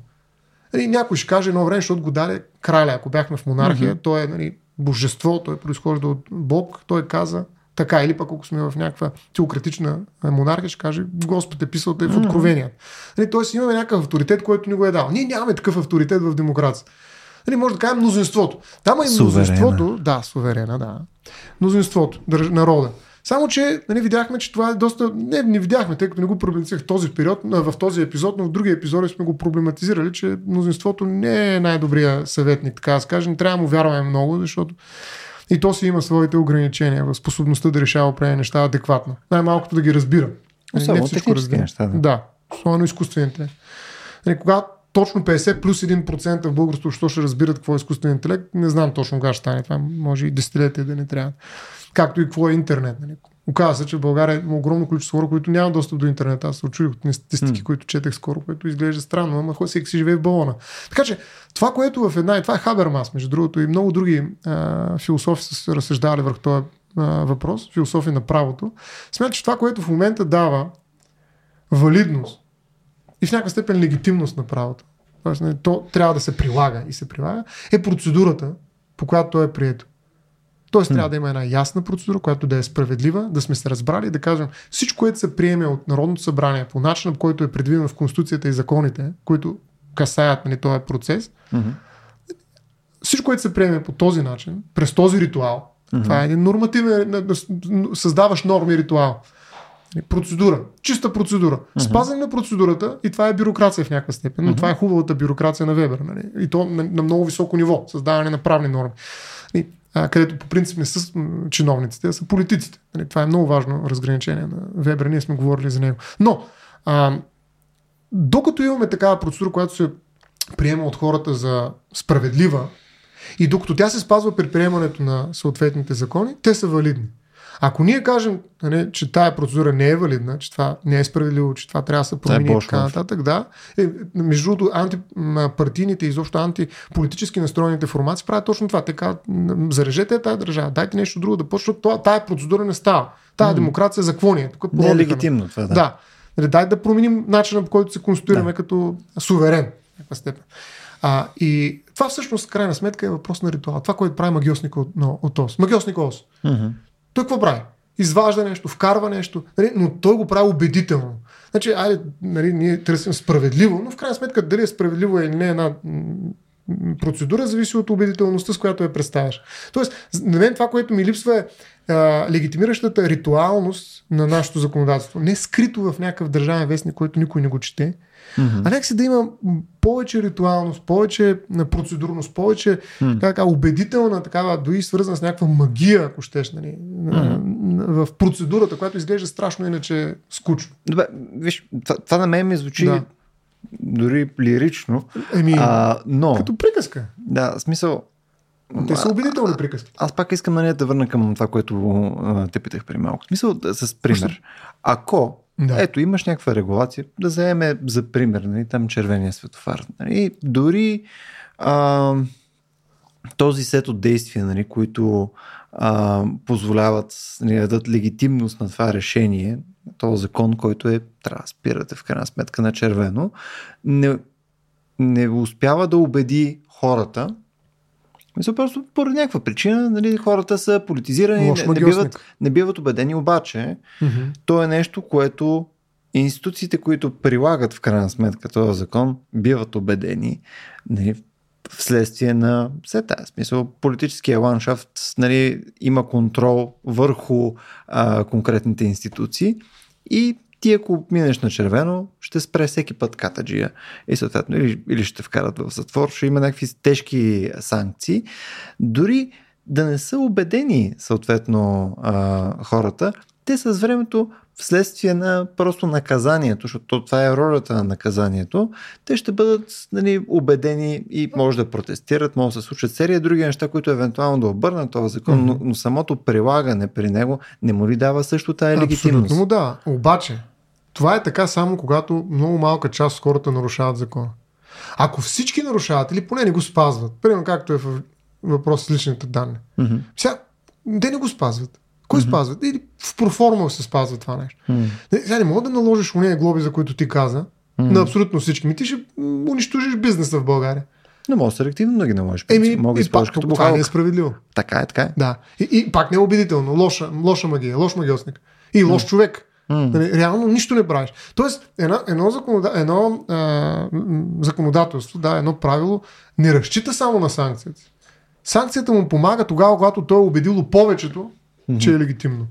S2: Нали, някой ще каже едно време, защото го даде краля. Ако бяхме в монархия, mm-hmm. той е нали, божество, той произхожда от Бог. Той каза, така, или пък ако сме в някаква теократична монархия, ще каже Господ е писал те в откровения. Нали, тоест имаме някакъв авторитет, който ни го е дал. Ние нямаме такъв авторитет в демокрация. Нали, може да кажем мнозинството. Там и мнозинството. Да, суверена, да. Мнозинството, народа. Само, че нали, видяхме, че това е доста... Не, не видяхме, тъй като не го проблематизирах в този период, в този епизод, но в други епизоди сме го проблематизирали, че мнозинството не е най-добрия съветник, така да се каже. Не трябва да му вярваме много, защото и то си има своите ограничения в способността да решава определени неща адекватно. Най-малкото да ги разбира.
S1: Особено не всичко разбира. Неща,
S2: да. да, особено изкуствените. Нали, когато точно 50 плюс 1% в българското общество ще разбират какво е изкуствен интелект, не знам точно кога ще стане. Това може и десетилетия да не трябва. Както и какво е интернет. Нали. Оказва се, че в България има огромно количество хора, които нямат достъп до интернет. Аз се очудих от статистики, mm. които четех скоро, което изглежда странно, ама хора всеки си живее в балона. Така че това, което в една, и това е Хабермас, между другото, и много други а, философи са разсъждавали върху този а, въпрос, философи на правото, смятат, че това, което в момента дава валидност и в някаква степен легитимност на правото, т.е. то трябва да се прилага и се прилага, е процедурата, по която то е прието. Тоест трябва да има една ясна процедура, която да е справедлива, да сме се разбрали, да кажем всичко, което се приеме от Народното събрание по начина, по който е предвидено в Конституцията и законите, които касаят нали, този процес, mm-hmm. всичко, което се приеме по този начин, през този ритуал, mm-hmm. това е един нормативен, създаваш норми ритуал. Нали, процедура, чиста процедура. Uh-huh. Спазване на процедурата и това е бюрокрация в някаква степен, но uh-huh. това е хубавата бюрокрация на Вебер. Нали? И то на, на много високо ниво, създаване на правни норми. И а, където по принцип не са чиновниците, а са политиците. Нали, това е много важно разграничение на Вебер, ние сме говорили за него. Но, а, докато имаме такава процедура, която се приема от хората за справедлива И докато тя се спазва при приемането на съответните закони, те са валидни. Ако ние кажем, нали, че тая процедура не е валидна, че това не е справедливо, че това трябва да се промени и така нататък, да. Е, между другото, антипартийните и изобщо антиполитически настроените формации правят точно това. Те казват, зарежете тая държава, дайте нещо друго да почне, тая процедура не става. Тая mm. демокрация за какво ни е? Тук
S1: не е легитимно това, да.
S2: да. Нали, дай да променим начина по който се конституираме да. като суверен. Степен. А, и това всъщност, крайна сметка, е въпрос на ритуал. Това, което прави магиосник от, ОС. Магиосник ОС. Mm-hmm. Той какво прави? Изважда нещо, вкарва нещо, нали? но той го прави убедително. Значи, айде, нали, ние търсим справедливо, но в крайна сметка дали е справедливо или не е една процедура, зависи от убедителността, с която я представяш. Тоест, на мен това, което ми липсва е а, легитимиращата ритуалност на нашето законодателство. Не скрито в някакъв държавен вестник, който никой не го чете, Mm-hmm. А нека се да има повече ритуалност, повече процедурност, повече mm-hmm. така, убедителна, такава, дори свързана с някаква магия, ако щеш, нали, mm-hmm. в процедурата, която изглежда страшно иначе скучно.
S1: Добре, виж, това, това на мен ми звучи да. дори лирично.
S2: Еми, а, но... Като приказка.
S1: Да, смисъл,
S2: те са убедителни приказки.
S1: Аз пак искам нали, да върна към това, което а, те питах преди малко. Смисъл, с пример. Ако да. Ето, имаш някаква регулация, да вземе за пример, нали, там червения светофар. Нали, дори а, този сет от действия, нали, които а, позволяват нали, да дадат легитимност на това решение, този закон, който е, трябва да спирате в крайна сметка на червено, не, не успява да убеди хората, мисля, просто поради някаква причина нали, хората са политизирани, не, не, биват, не биват убедени, обаче mm-hmm. то е нещо, което институциите, които прилагат в крайна сметка този закон, биват убедени нали, вследствие на все тази смисъл. Политическия ландшафт нали, има контрол върху а, конкретните институции и ти ако минеш на червено, ще спре всеки път катаджия и съответно или, или ще вкарат в затвор, ще има някакви тежки санкции. Дори да не са убедени съответно а, хората, те с времето вследствие на просто наказанието, защото това е ролята на наказанието, те ще бъдат нали, убедени и може да протестират, може да се случат серия други неща, които евентуално да обърнат този закон, mm-hmm. но, но самото прилагане при него не му ли дава също тая легитимност?
S2: Абсолютно да. Обаче, това е така само когато много малка част от хората нарушават закона. Ако всички нарушават или поне не го спазват, примерно както е в въпрос с личните данни, mm-hmm. сега, те не го спазват. Кой mm-hmm. спазват? Или в проформа се спазва това нещо. Mm-hmm. Сега не мога да наложиш у нея глоби, за които ти каза, mm-hmm. на абсолютно всички. Ми ти ще унищожиш бизнеса в България.
S1: Не мога селективно да ги наложиш.
S2: Еми, мога и пак, като това не е справедливо.
S1: Така е, така е.
S2: Да. И, и пак не е убедително. Лоша, лоша магия, лош магиосник. И лош mm. човек. Mm. Реално нищо не правиш. Тоест, едно, едно, законода, едно а, законодателство, да, едно правило не разчита само на санкцията. Санкцията му помага тогава, когато той е убедило повечето, mm-hmm. че е легитимно.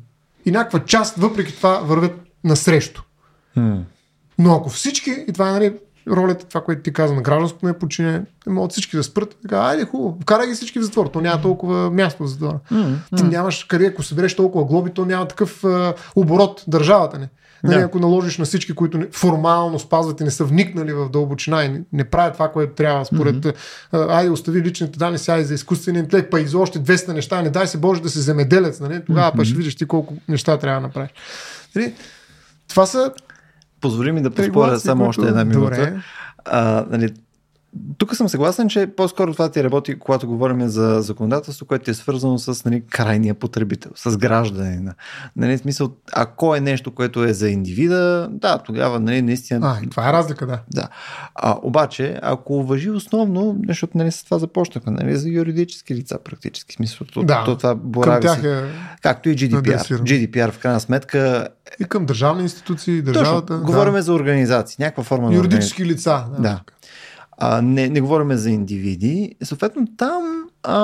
S2: И някаква част, въпреки това, вървят насрещу. Mm. Но ако всички, и това е нали, ролята, това, което ти каза на гражданското ме подчинение, могат всички да спрат. Така, айде хубаво, вкарай ги всички в затвор. То няма толкова място за затвора. Mm-hmm. Ти нямаш къде, ако събереш толкова глоби, то няма такъв а, оборот държавата не. Нали. Ако наложиш на всички, които не, формално спазват и не са вникнали в дълбочина и не, не правят това, което трябва, според mm-hmm. айде остави личните данни сега и за изкуствения интелект, па и за още 200 неща, не дай се Боже да се земеделец, нали? тогава mm-hmm. па ще видиш ти колко неща трябва да направиш. Нали? Това са
S1: Позволи ми да поспоря само още една минута. А, нали, тук съм съгласен, че по-скоро това ти работи, когато говорим за законодателство, което е свързано с нали, крайния потребител, с гражданина. Нали, смисъл, ако е нещо, което е за индивида, да, тогава нали, наистина.
S2: А, това е разлика, да.
S1: да. А, обаче, ако въжи основно, защото нали, с това започнахме, нали, за юридически лица практически. Смисъл,
S2: да,
S1: то, това
S2: тях е...
S1: Както и GDPR. GDPR в крайна сметка.
S2: И към държавни институции, държавата.
S1: Точно, да. говорим за организации, някаква форма
S2: на. Юридически лица.
S1: Да. да. А, не, не говорим за индивиди. Съответно, там, а,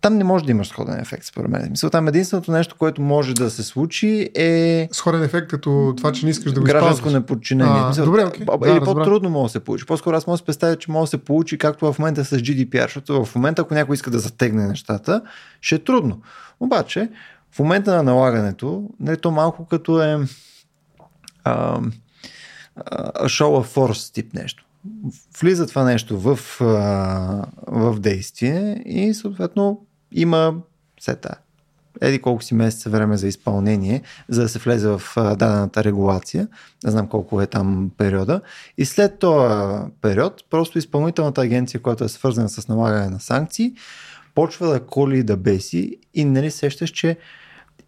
S1: там не може да имаш сходен ефект, според мен. Мисля, там единственото нещо, което може да се случи е.
S2: Сходен ефект, като това, че не искаш да го
S1: Гражданско неподчинение. А,
S2: Мисля, добре, okay.
S1: Или да, по-трудно може да се получи. По-скоро аз мога да се представя, че може да се получи както в момента с GDPR, защото в момента, ако някой иска да затегне нещата, ще е трудно. Обаче, в момента на налагането, нали, то малко като е а, а, show of force тип нещо. Влиза това нещо в, в действие и съответно има сета еди колко си месеца време за изпълнение, за да се влезе в дадената регулация. Не знам колко е там периода. И след този период, просто изпълнителната агенция, която е свързана с налагане на санкции, почва да коли и да беси и нали сещаш, че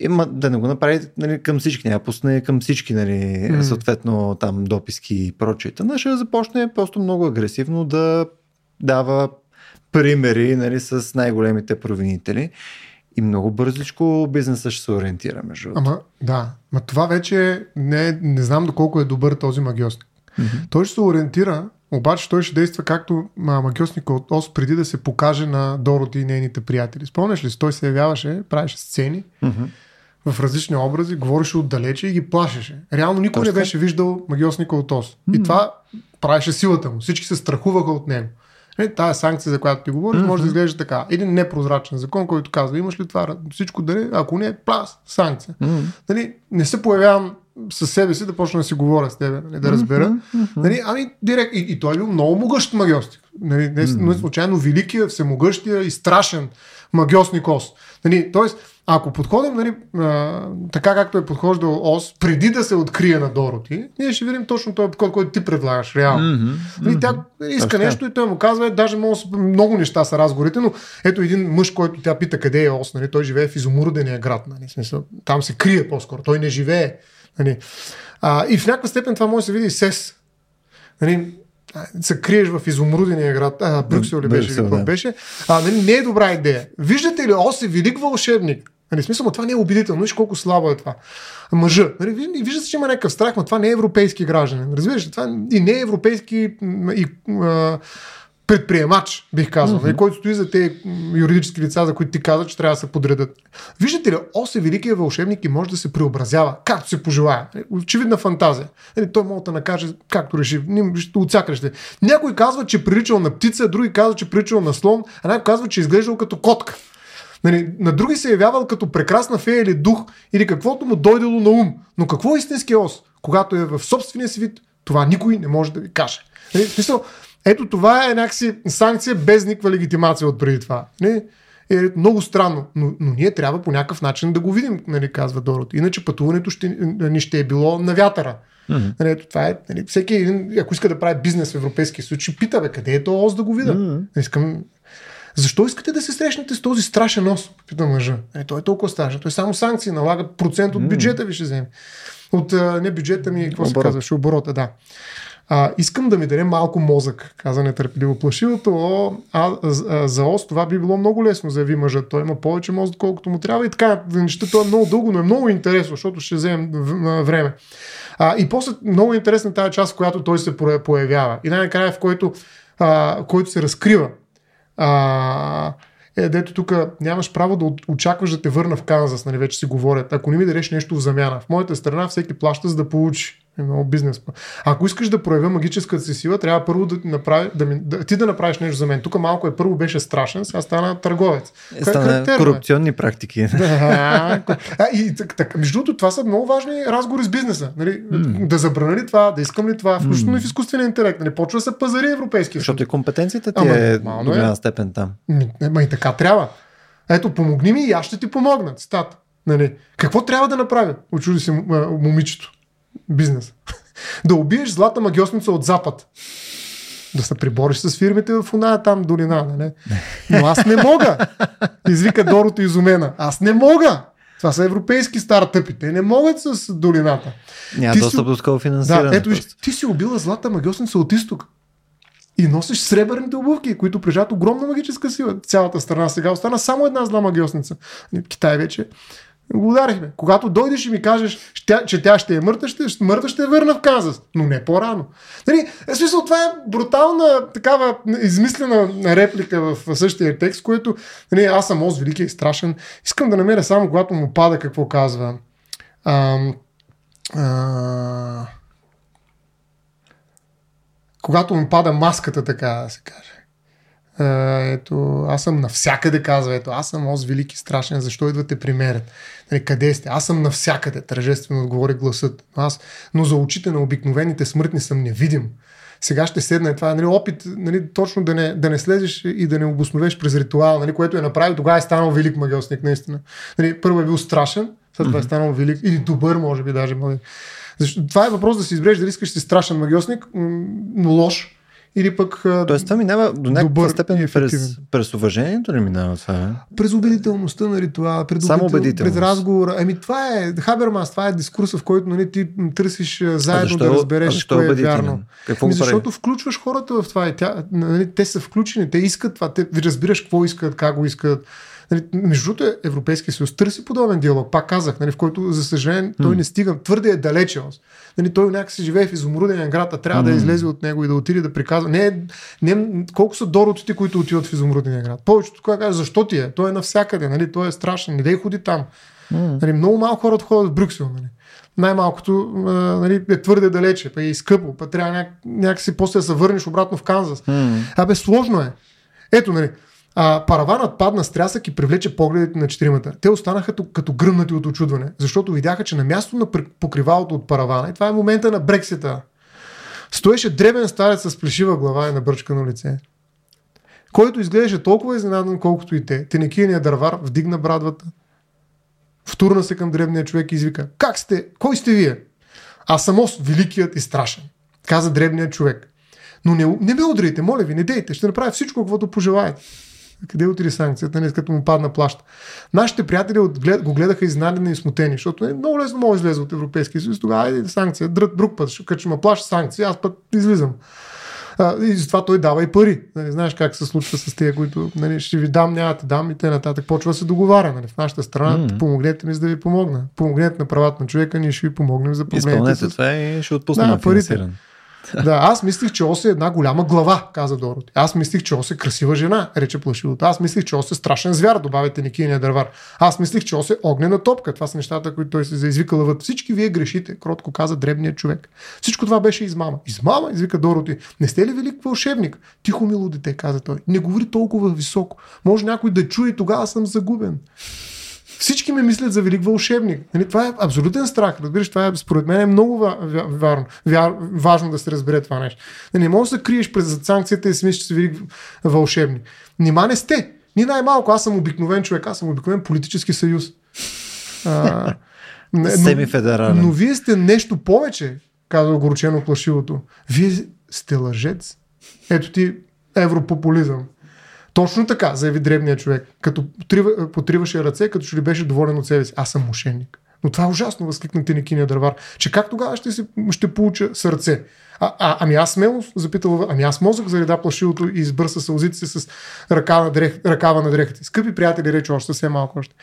S1: има да не го направи нали, към всички, няма пусне към всички, нали, mm. съответно там дописки и прочее. Нали, ще започне просто много агресивно да дава примери нали, с най-големите провинители. И много бързичко бизнеса ще се ориентира между
S2: Ама, да. Ма това вече не, не знам доколко е добър този магиосник. Mm-hmm. Той ще се ориентира, обаче той ще действа както магиосника от ОС преди да се покаже на Дороти и нейните приятели. Спомняш ли? Той се явяваше, правеше сцени mm-hmm. В различни образи, говореше отдалече и ги плашеше. Реално никой Точно. не беше виждал магиосника от ОС. Mm-hmm. И това правеше силата му. Всички се страхуваха от него. Е, тая санкция, за която ти говориш, mm-hmm. може да изглежда така. Един непрозрачен закон, който казва, имаш ли това, всичко да не, ако не, плас, санкция. Mm-hmm. Нали, не се появявам със себе си да почна да си говоря с тебе, нали, да разбера. Mm-hmm. Нали, ами, директ, и, и той е бил много могъщ магиостик. Нали, не, mm-hmm. не случайно великия, всемогъщия и страшен магиосник ос. Нали, тоест, ако подходим нали, а, така както е подхождал ОС, преди да се открие на Дороти, ние ще видим точно този подход, който ти предлагаш, реално. Mm-hmm. Нали, тя иска Точно. нещо и той му казва, е, даже много, много неща са разговорите, но ето един мъж, който тя пита къде е ОС, нали, той живее в изумурдения град, нали, смисъл, там се крие по-скоро, той не живее. Нали. А, и в някаква степен това може да се види и СЕС. Нали, се криеш в изумрудения град, а, Брюксел ли беше, Брюксел, да. беше, а, нали, не е добра идея. Виждате ли, Ос е велик вълшебник. Нали, смисъл, това не е убедително. Виж колко слабо е това. Мъжа. Нали, вижда се, че има някакъв страх, но това не е европейски гражданин. Разбираш, това и не е европейски и, а, предприемач, бих казал, mm-hmm. който стои за тези юридически лица, за които ти каза, че трябва да се подредат. Виждате ли, Ос е великият вълшебник и може да се преобразява, както се пожелая. Очевидна фантазия. Нали, той може да накаже както реши, от всяка ще. Някой казва, че приличал на птица, други казва, че приличал на слон, а някой казва, че изглеждал като котка. Нали, на други се е явявал като прекрасна фея или дух, или каквото му дойдело на ум. Но какво е истинския ос? Когато е в собствения си вид, това никой не може да ви каже. Нали, смисъл, ето това е някакси санкция без никаква легитимация от преди това. Нали? Е много странно, но, но ние трябва по някакъв начин да го видим, нали, казва Дорот. Иначе пътуването ще, ни ще е било на вятъра. Mm-hmm. Нали, това е, нали, всеки един, ако иска да прави бизнес в Европейския ще пита, бе, къде е то ос да го видя. Mm-hmm. Искам, защо искате да се срещнете с този страшен ос? Пита мъжа. Е, той е толкова страшен. Той само санкции налага процент от бюджета ви ще вземе. От не бюджета ми, какво Оборот. се казваше? Оборота, да. А, искам да ми даде малко мозък, каза нетърпеливо плашивото. А, а, за ос това би било много лесно, заяви мъжът. Той има повече мозък, колкото му трябва и така. Нещата това е много дълго, но е много интересно, защото ще вземем време. А, и после много интересна тази част, в която той се появява. И най-накрая, в който, а, който се разкрива а, е, дето тук нямаш право да очакваш да те върна в Канзас, нали, вече си говорят, ако не ми дадеш нещо в замяна. В моята страна всеки плаща за да получи. Е много бизнес. Ако искаш да проявя магическата си сила, трябва първо да, направи, да, ми, да ти да направиш нещо за мен. Тук малко е първо беше страшен, сега стана търговец.
S1: Е, стана е корупционни практики.
S2: Да, а, и, так, так, между другото, това са много важни разговори с бизнеса. Нали? Mm. Да забрана ли това, да искам ли това, включително mm. и в изкуствения интелект. Нали? Почва да се пазари европейски.
S1: Защото и компетенцията ти Ама, е до голяма е. степен там.
S2: Ма и така трябва. Ето, помогни ми и аз ще ти помогна. Цитат. Нали? Какво трябва да направя? Очуди се момичето бизнес. да убиеш злата магиосница от запад. Да се прибориш с фирмите в оная там долина, нали? Но аз не мога. Извика Дорото изумена. Аз не мога. Това са европейски стартъпи. Те не могат с долината.
S1: Няма достъп до такова финансиране.
S2: Да, ето виж, ти си убила злата магиосница от изток. И носиш сребърните обувки, които прежат огромна магическа сила. Цялата страна сега остана само една зла магиосница. Китай вече го ударихме. Когато дойдеш и ми кажеш, че тя ще е мъртва, ще, мъртва ще е върна в Канзас, но не по-рано. Нали, е, смисъл, това е брутална, такава измислена реплика в същия текст, което нали, аз съм Оз велики и страшен. Искам да намеря само, когато му пада какво казва. А, а, когато му пада маската, така да се каже. Ето, аз съм навсякъде, казва. Ето, аз съм Оз велики страшен, защо идвате при мен? Нали, къде сте? Аз съм навсякъде, тържествено отговори гласът. Аз, но за очите на обикновените смъртни съм невидим. сега ще седна. Това е нали, опит нали, точно да не, да не слезеш и да не обосновеш през ритуал, нали, което е направил. Тогава е станал велик магиосник, наистина. Нали, първо е бил страшен, след това е станал велик или добър, може би даже. Защо, това е въпрос да си избереш дали искаш да си страшен магиосник, но лош, или пък.
S1: Тоест, това минава до някаква степен през, през уважението ли минава това? Е?
S2: През убедителността на ритуала, през,
S1: Само убедител,
S2: през разговора. Ами това е Хабермас, това е дискурса, в който нали, ти търсиш заедно защо, да разбереш кое е вярно.
S1: Какво
S2: ами, защото включваш хората в това. И тя, нали, те са включени, те искат това, те разбираш какво искат, как го искат. Нали, между другото, Европейския съюз търси подобен диалог. Пак казах, нали, в който, за съжаление, той не стига. Твърде е далече. Нали, той някакси живее в изумруден град, а трябва mm. да излезе от него и да отиде да приказва. Не, не, колко са доротите, които отиват в изумруден град? Повечето кога каже, защо ти е? Той е навсякъде, нали? той е страшен, не дай ходи там. Mm. Нали, много малко хора ходят в Брюксел. Нали? най-малкото нали, е твърде далече, па е и скъпо, па трябва няк- някакси после да се върнеш обратно в Канзас. Mm. Абе, сложно е. Ето, нали, а, параванът падна с трясък и привлече погледите на четиримата. Те останаха като, гръмнати от очудване, защото видяха, че на място на покривалото от паравана, и това е момента на Брексита, стоеше дребен старец с плешива глава и набърчкано лице, който изглеждаше толкова изненадан, колкото и те. Тенекийният дървар вдигна брадвата, втурна се към дребния човек и извика Как сте? Кой сте вие? Аз съм Ос, великият и страшен, каза дребният човек. Но не, не ме удрите, моля ви, не дейте, ще направя всичко, каквото пожелаете. Къде отиде санкцията, не, като му падна плаща. Нашите приятели го гледаха изненадени и смутени, защото е много лесно мога да излезе от Европейския съюз. Тогава айде санкция, друг, друг път, като ще ме плаща санкция, аз път излизам. А, и затова той дава и пари. Нали, знаеш как се случва с тези, които нали, ще ви дам, няма да дам и те нататък. Почва да се договаря. Нали, в нашата страна mm-hmm. помогнете ми, за да ви помогна. Помогнете на правата на човека, ние ще ви помогнем за проблемите.
S1: Изпълнете с... това и ще отпуснем да, парите.
S2: Да, аз мислих, че Ос е една голяма глава, каза Дороти. Аз мислих, че Ос е красива жена, рече плашивото. Аз мислих, че Ос е страшен звяр, добавяте Никиния дървар. Аз мислих, че Ос е огнена топка. Това са нещата, които той се заизвикала въд. Всички вие грешите, кротко каза дребният човек. Всичко това беше измама. Измама, извика Дороти. Не сте ли велик вълшебник? Тихо, мило дете, каза той. Не говори толкова високо. Може някой да чуе тогава съм загубен. Всички ме мислят за велик вълшебник. Нали, това е абсолютен страх. Разбираш, това е, според мен е много вяр, важно да се разбере това нещо. Не можеш да се криеш през санкцията и си мислиш, че си велик вълшебник. Нима не сте. Ни най-малко. Аз съм обикновен човек. Аз съм обикновен политически съюз. А,
S1: но, Семифедерален.
S2: Но вие сте нещо повече, каза огорчено плашивото. Вие сте лъжец. Ето ти европопулизъм. Точно така, заяви древният човек, като потриваше ръце, като че ли беше доволен от себе си. Аз съм мошенник. Но това е ужасно, възкликна Тинекиния дървар, че как тогава ще, си, ще получа сърце? А, а, ами аз смело, запитал, ами аз мозък зареда плашилото и избърса сълзите си с ръка на дрех, ръкава на дрехата. Скъпи приятели, рече още съвсем малко още.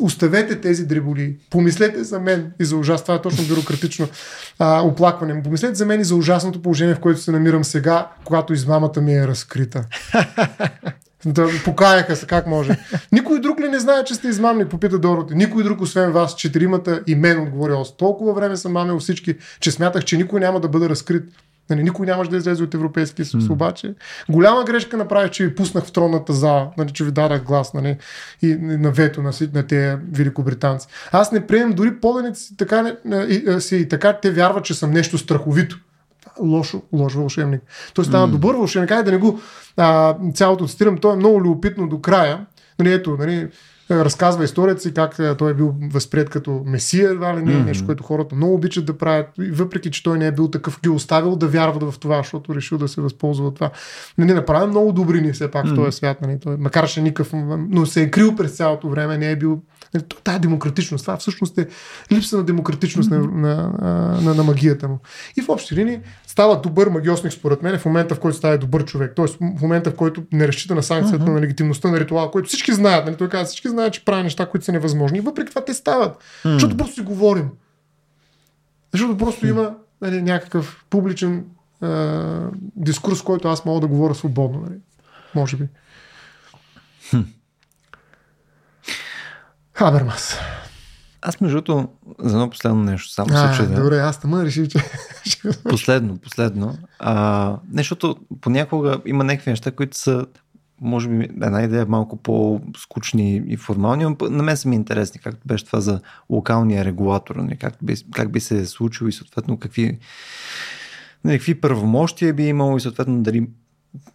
S2: Оставете тези дреболи. Помислете за мен и за ужас. Това е точно бюрократично а, оплакване. Помислете за мен и за ужасното положение, в което се намирам сега, когато измамата ми е разкрита. Да покаяха се, как може. Никой друг ли не знае, че сте измамни, попита Дороти. Никой друг, освен вас, четиримата и мен, отговори Ос. Толкова време съм мамил всички, че смятах, че никой няма да бъде разкрит. Нали, никой нямаше да излезе от Европейския съюз. Mm. Обаче, голяма грешка направих, че ви пуснах в тронната зала, нали, че ви дадах глас нали, и на вето на, на тези великобританци. Аз не приемам дори поданите си така, и, си, и така те вярват, че съм нещо страховито лошо, лош вълшебник. Той става mm. добър вълшебник. Да не го а, цялото цитирам. Той е много любопитно до края. Нали, ето, нали, разказва историята си, как той е бил възприят като месия, едва ли не, mm-hmm. нещо, което хората много обичат да правят, и въпреки, че той не е бил такъв, ги оставил да вярват в това, защото решил да се възползва от това. Не, не направи много добрини все пак mm-hmm. в този свят, нали, той, макар че никакъв, но се е крил през цялото време, не е бил Нали, демократичност, това всъщност е липса на демократичност mm-hmm. на, на, на, на магията му. И в общи линии става добър магиосник, според мен, в момента, в който става добър човек. Тоест, в момента, в който не разчита на санкцията, mm-hmm. на легитимността на ритуала, който всички знаят. Нали? Той казва, всички знаят, че прави неща, които са невъзможни. И въпреки това те стават. Mm-hmm. Защото просто си говорим. Защото просто mm-hmm. има нали, някакъв публичен е, дискурс, който аз мога да говоря свободно. Нали? Може би. Хабермас.
S1: Аз между другото, за едно последно нещо, само
S2: а,
S1: се чудя.
S2: Добре, аз тъма реши, че...
S1: последно, последно. А, нещото понякога има някакви неща, които са може би една идея малко по-скучни и формални, но на мен са ми интересни, както беше това за локалния регулатор, нали, как би, как би се случило и съответно какви нали, какви първомощия би имало и съответно дали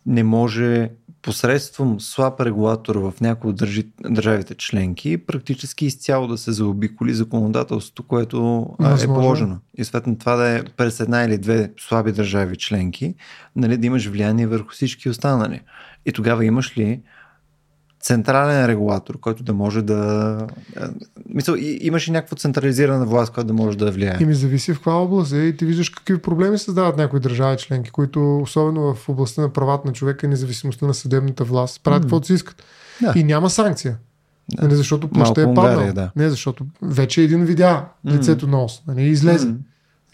S1: не може посредством слаб регулатор в някои от държи, държавите членки практически изцяло да се заобиколи законодателството, което Възможно. е положено. И съответно това да е през една или две слаби държави членки, нали, да имаш влияние върху всички останали. И тогава имаш ли централен регулатор, който да може да... Е, мисъл, имаш и някаква централизирана власт, която да може да влияе.
S2: И ми зависи в каква област е и ти виждаш какви проблеми създават някои държави членки, които особено в областта на правата на човека и независимостта на съдебната власт правят mm. каквото си искат. Да. И няма санкция. Да. Нали, защото площа е паднал. Да. Не, защото вече един видя лицето mm. на ос. Нали, излезе. Mm.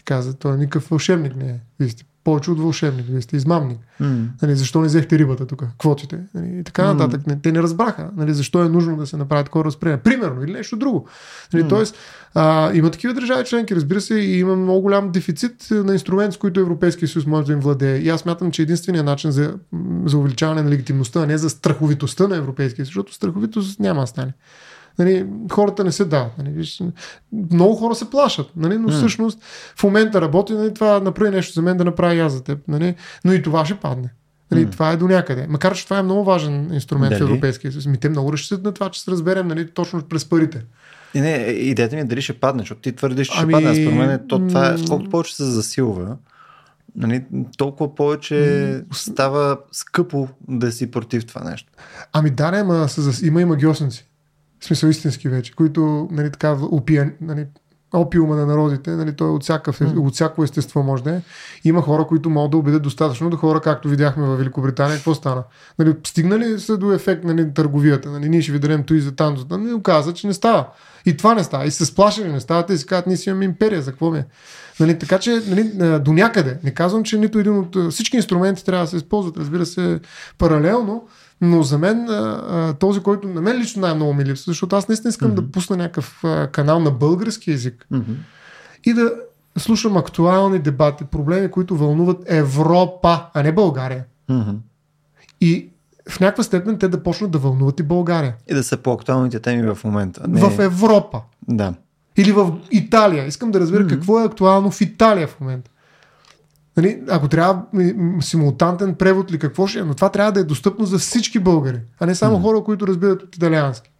S2: Каза, той никакъв вълшебник не е. Вие сте повече от вълшебник, вие сте измамник. Mm. Нали, защо не взехте рибата тук, квотите? Нали, и така нататък. Mm. Те не разбраха нали, защо е нужно да се направи такова разпределение. Примерно или нещо друго. Нали, mm. Тоест, а, има такива държави членки, разбира се, и има много голям дефицит на инструмент, с които Европейския съюз може да им владее. И аз мятам, че единственият начин за, за увеличаване на легитимността, а не за страховитостта на Европейския съюз, защото страховитост няма да стане. Нали, хората не се дават. Нали, виж, много хора се плашат, нали, но всъщност в момента работи, нали, това направи нещо за мен да направи аз за теб. Нали, но и това ще падне. Нали, mm. Това е до някъде. Макар, че това е много важен инструмент Дали? в Европейския съюз. Ми те много разчитат на това, че се разберем нали, точно през парите.
S1: И не, идеята ми е дали ще падне, защото ти твърдиш, че ами... ще падне. Според мен то, това е, колкото повече се засилва, нали, толкова повече става скъпо да си против това нещо.
S2: Ами да, не, ма, има и магиосници в смисъл истински вече, които нали, така, опия, нали, опиума на народите, нали, той е от, всякакъв, mm. от всяко естество може да е. Има хора, които могат да убедят достатъчно до хора, както видяхме в Великобритания. Какво стана? Нали, стигнали са до ефект нали, търговията? Нали, ние ще ви дадем и за там, за там. И оказа, че не става. И това не става. И се сплашили не става. Те си казват, ние си имаме империя, за какво ми е? Нали, така че нали, до някъде. Не казвам, че нито един от всички инструменти трябва да се използват, разбира се, паралелно, но за мен този, който на мен лично най-много ми липсва, защото аз наистина искам mm-hmm. да пусна някакъв канал на български язик mm-hmm. и да слушам актуални дебати, проблеми, които вълнуват Европа, а не България. Mm-hmm. И в някаква степен те да почнат да вълнуват и България.
S1: И да са по-актуалните теми в момента.
S2: Не... В Европа.
S1: Да.
S2: Или в Италия. Искам да разбера mm-hmm. какво е актуално в Италия в момента. Нали, ако трябва симултантен превод или какво ще е, но това трябва да е достъпно за всички българи, а не само хора, които разбират от италиански.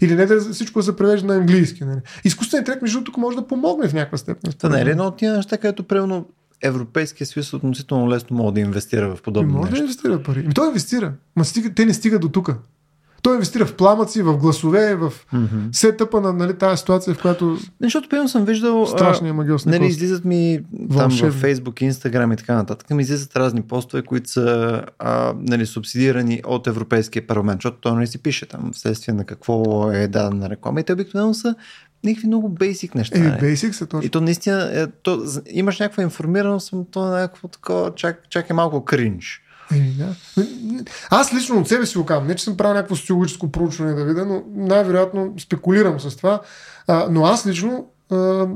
S2: Или не да всичко да се превежда на английски. Нали. Изкуственият интелект, между тук може да помогне в някаква степен.
S1: Това не е едно от тия неща, където примерно Европейския съюз относително лесно може да инвестира в подобно
S2: може
S1: нещо.
S2: Може да инвестира пари. И той инвестира. Ма стига, те не стигат до тук. Той инвестира в пламъци, в гласове, в mm-hmm. сетъпа на нали, тази ситуация, в която.
S1: Защото примерно съм виждал.
S2: Страшния магиос.
S1: Нали, излизат ми там в Facebook, Instagram и така нататък. Ми излизат разни постове, които са а, нали, субсидирани от Европейския парламент, защото той не нали, си пише там вследствие на какво е дадена реклама. И те обикновено са някакви много бейсик неща.
S2: Е, бейсик са точно.
S1: И то наистина, е, то, имаш някаква информираност, но то е някакво такова, чак, чак е малко кринж.
S2: Да. Аз лично от себе си го казвам. Не, че съм правил някакво социологическо проучване да видя, но най-вероятно спекулирам с това. А, но аз лично а,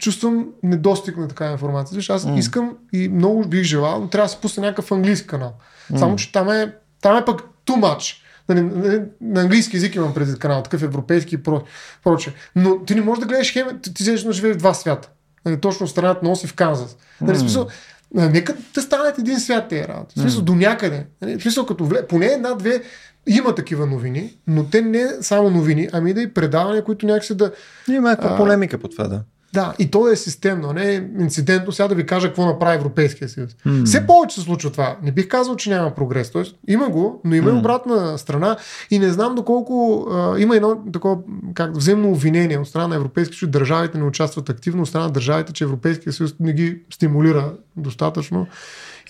S2: чувствам недостиг на такава информация. Защото аз mm. искам и много бих желал, но трябва да се пусне някакъв английски канал. Mm. Само, че там е, там е пък too much. Нали, нали, на английски език имам преди канал, такъв европейски и про, проче. Но ти не можеш да гледаш хем, ти, ти да живее в два свята. Нали, точно страната носи в Канзас. Нали, mm. смисъл, Нека да станат един свят тези работи. В смисъл, mm. до някъде. Нали, в смисъл, като вле... поне една-две има такива новини, но те не само новини, ами да и предавания, които някакси да...
S1: Има някаква полемика по това, да.
S2: Да, и то е системно, не инцидентно. Сега да ви кажа какво направи Европейския съюз. Mm. Все повече се случва това. Не бих казал, че няма прогрес. Тоест, има го, но има mm. и обратна страна. И не знам доколко а, има едно такова как, взаимно обвинение от страна на Европейския съюз. Държавите не участват активно, от страна на държавите, че Европейския съюз не ги стимулира достатъчно.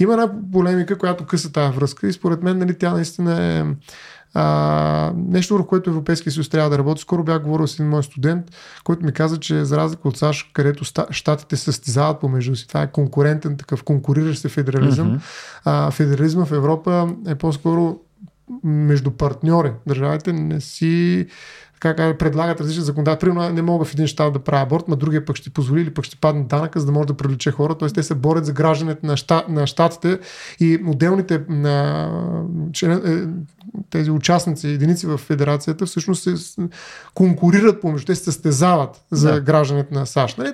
S2: Има една полемика, която къса тази връзка и според мен нали, тя наистина е а, нещо, върху което Европейския съюз трябва да работи. Скоро бях говорил с един мой студент, който ми каза, че за разлика от САЩ, където щатите се състезават помежду си, това е конкурентен такъв конкуриращ се федерализъм. Mm-hmm. А, федерализма в Европа е по-скоро между партньори. Държавите не си така, предлагат различни законодателства. Примерно не мога в един щат да правя аборт, но другия пък ще позволи или пък ще падне данъка, за да може да привлече хора. Тоест те се борят за гражданите на, щат, на щатите и отделните на, е, тези участници, единици в федерацията, всъщност се конкурират помежду, те се състезават за да. гражданите на САЩ. Нали?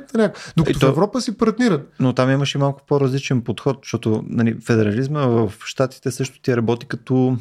S2: Докато то, в Европа си партнират.
S1: Но там имаше малко по-различен подход, защото нали, федерализма в щатите също ти работи като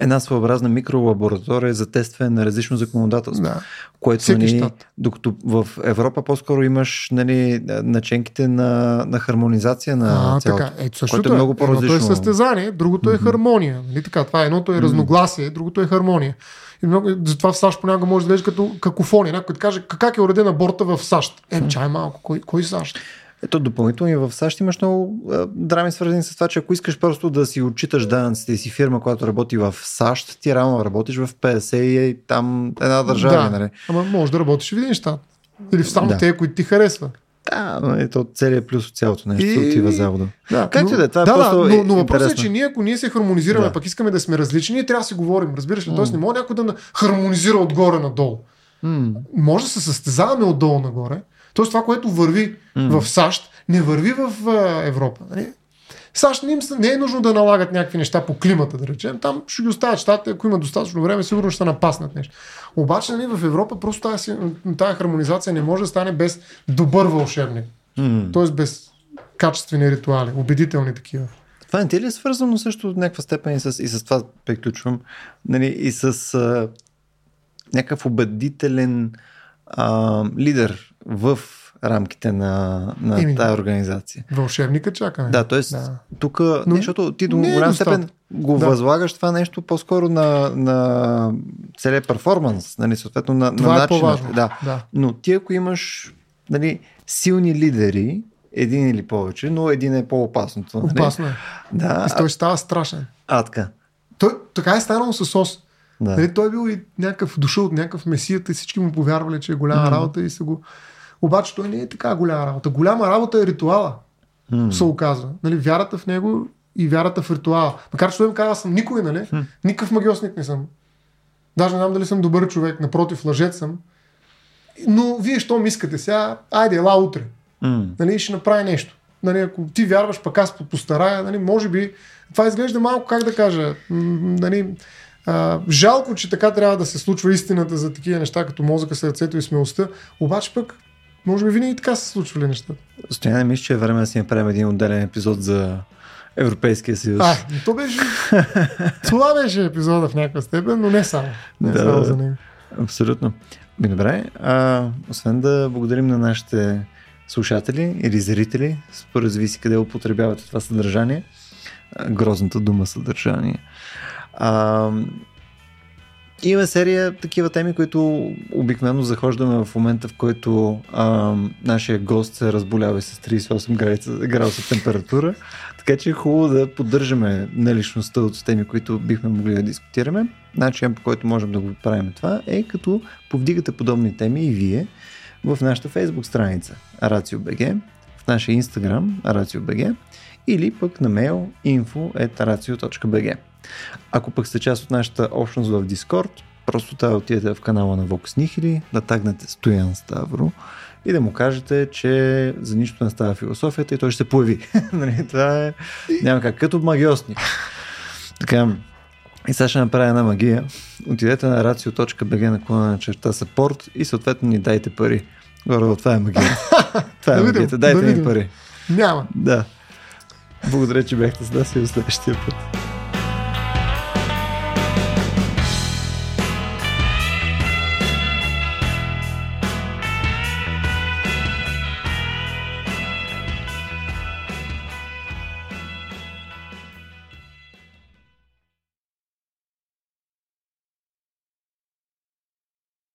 S1: една своеобразна микролаборатория за тестване на различно законодателство. Да. Което, нали, докато в Европа по-скоро имаш нали, наченките на, на хармонизация на а, цялото, така. Ето, което е, е много по-различно.
S2: Едното е състезание, другото е хармония. Нали, така, това едното е разногласие, другото е хармония. И много, затова в САЩ понякога може да изглежда като какофония. Някой каже как е уредена борта в САЩ. Е, чай малко, кой, кой САЩ?
S1: Ето допълнително и в САЩ имаш много драми свързани с това, че ако искаш просто да си отчиташ данъците и си фирма, която работи в САЩ, ти рано работиш в 50 и там една държава.
S2: Да, нали? ама може да работиш в един щат. Или в само да. те, които ти харесва.
S1: Да, но ето целият плюс от цялото нещо и... отива завода.
S2: Да, как но, да, това е да, просто да, но, но въпросът е, че ние, ако ние се хармонизираме, да. пък искаме да сме различни, ние трябва да си говорим. Разбираш ли? Mm. Тоест не може някой да хармонизира отгоре надолу. Mm. Може да се състезаваме отдолу нагоре. Тоест това, което върви mm. в САЩ, не върви в Европа. Нали? САЩ не, им, не е нужно да налагат някакви неща по климата, да речем. Там ще ги оставят щатите, ако има достатъчно време, сигурно ще напаснат нещо. Обаче нали, в Европа просто тази, тази хармонизация не може да стане без добър вълшебник. Mm. Тоест без качествени ритуали, убедителни такива.
S1: Това не ли е свързано също от някаква степен и с, и с това приключвам, нали, и с а, някакъв убедителен а, лидер в рамките на, на Именно. тая организация.
S2: Вълшебника чакаме.
S1: Да, т.е. Да. тук, Но, защото ти до е голяма степен го да. възлагаш това нещо по-скоро на, на целият перформанс, нали, съответно на, това
S2: на
S1: е начина.
S2: По-важно.
S1: Да.
S2: да.
S1: Но ти ако имаш нали, силни лидери, един или повече, но един е по-опасното.
S2: Нали? Опасно е.
S1: Да.
S2: И той става страшен.
S1: А, така.
S2: Той, така е станало с ОС. Да. Нали, той е бил и някакъв дошъл от някакъв месията и всички му повярвали, че е голяма mm-hmm. работа и са го обаче той не е така голяма работа. Голяма работа е ритуала, mm. се оказва. Нали, вярата в него и вярата в ритуала. Макар че той ми казва, съм никой, нали? Mm. Никакъв магиосник не съм. Даже не знам дали съм добър човек, напротив, лъжец съм. Но вие, що ми искате сега, айде, ела утре. Mm. Нали, ще направи нещо. Нали, ако ти вярваш, пък аз постарая, нали, може би, това изглежда малко, как да кажа, нали, а, жалко, че така трябва да се случва истината за такива неща, като мозъка, сърцето и смелостта, обаче пък може би винаги така се случвали нещата.
S1: Стояне, мисля, че е време да си направим един отделен епизод за Европейския съюз.
S2: А, то беше... това беше епизода в някаква степен, но не само. Не да, само за него.
S1: Абсолютно. Ми, добре, а, освен да благодарим на нашите слушатели или зрители, според зависи къде употребявате това съдържание, грозната дума съдържание. А, има серия такива теми, които обикновено захождаме в момента, в който а, нашия гост се разболява с 38 градуса, температура. Така че е хубаво да поддържаме наличността от теми, които бихме могли да дискутираме. Начин по който можем да го правим това е като повдигате подобни теми и вие в нашата Facebook страница RACIO.BG, в нашия Instagram RACIO.BG или пък на mail info.racio.bg. Ако пък сте част от нашата общност в Discord, просто трябва да отидете в канала на Vox Nihili, да тагнете Стоян Ставро и да му кажете, че за нищо не става философията и той ще се появи. Нали, това е няма как, като магиосник. Така, и сега ще направя една магия. Отидете на racio.bg на клона на черта support и съответно ни дайте пари. Горе, това е магия. Това е магията. Дайте ни пари.
S2: Няма.
S1: Да. Благодаря, че бяхте с нас и до следващия път.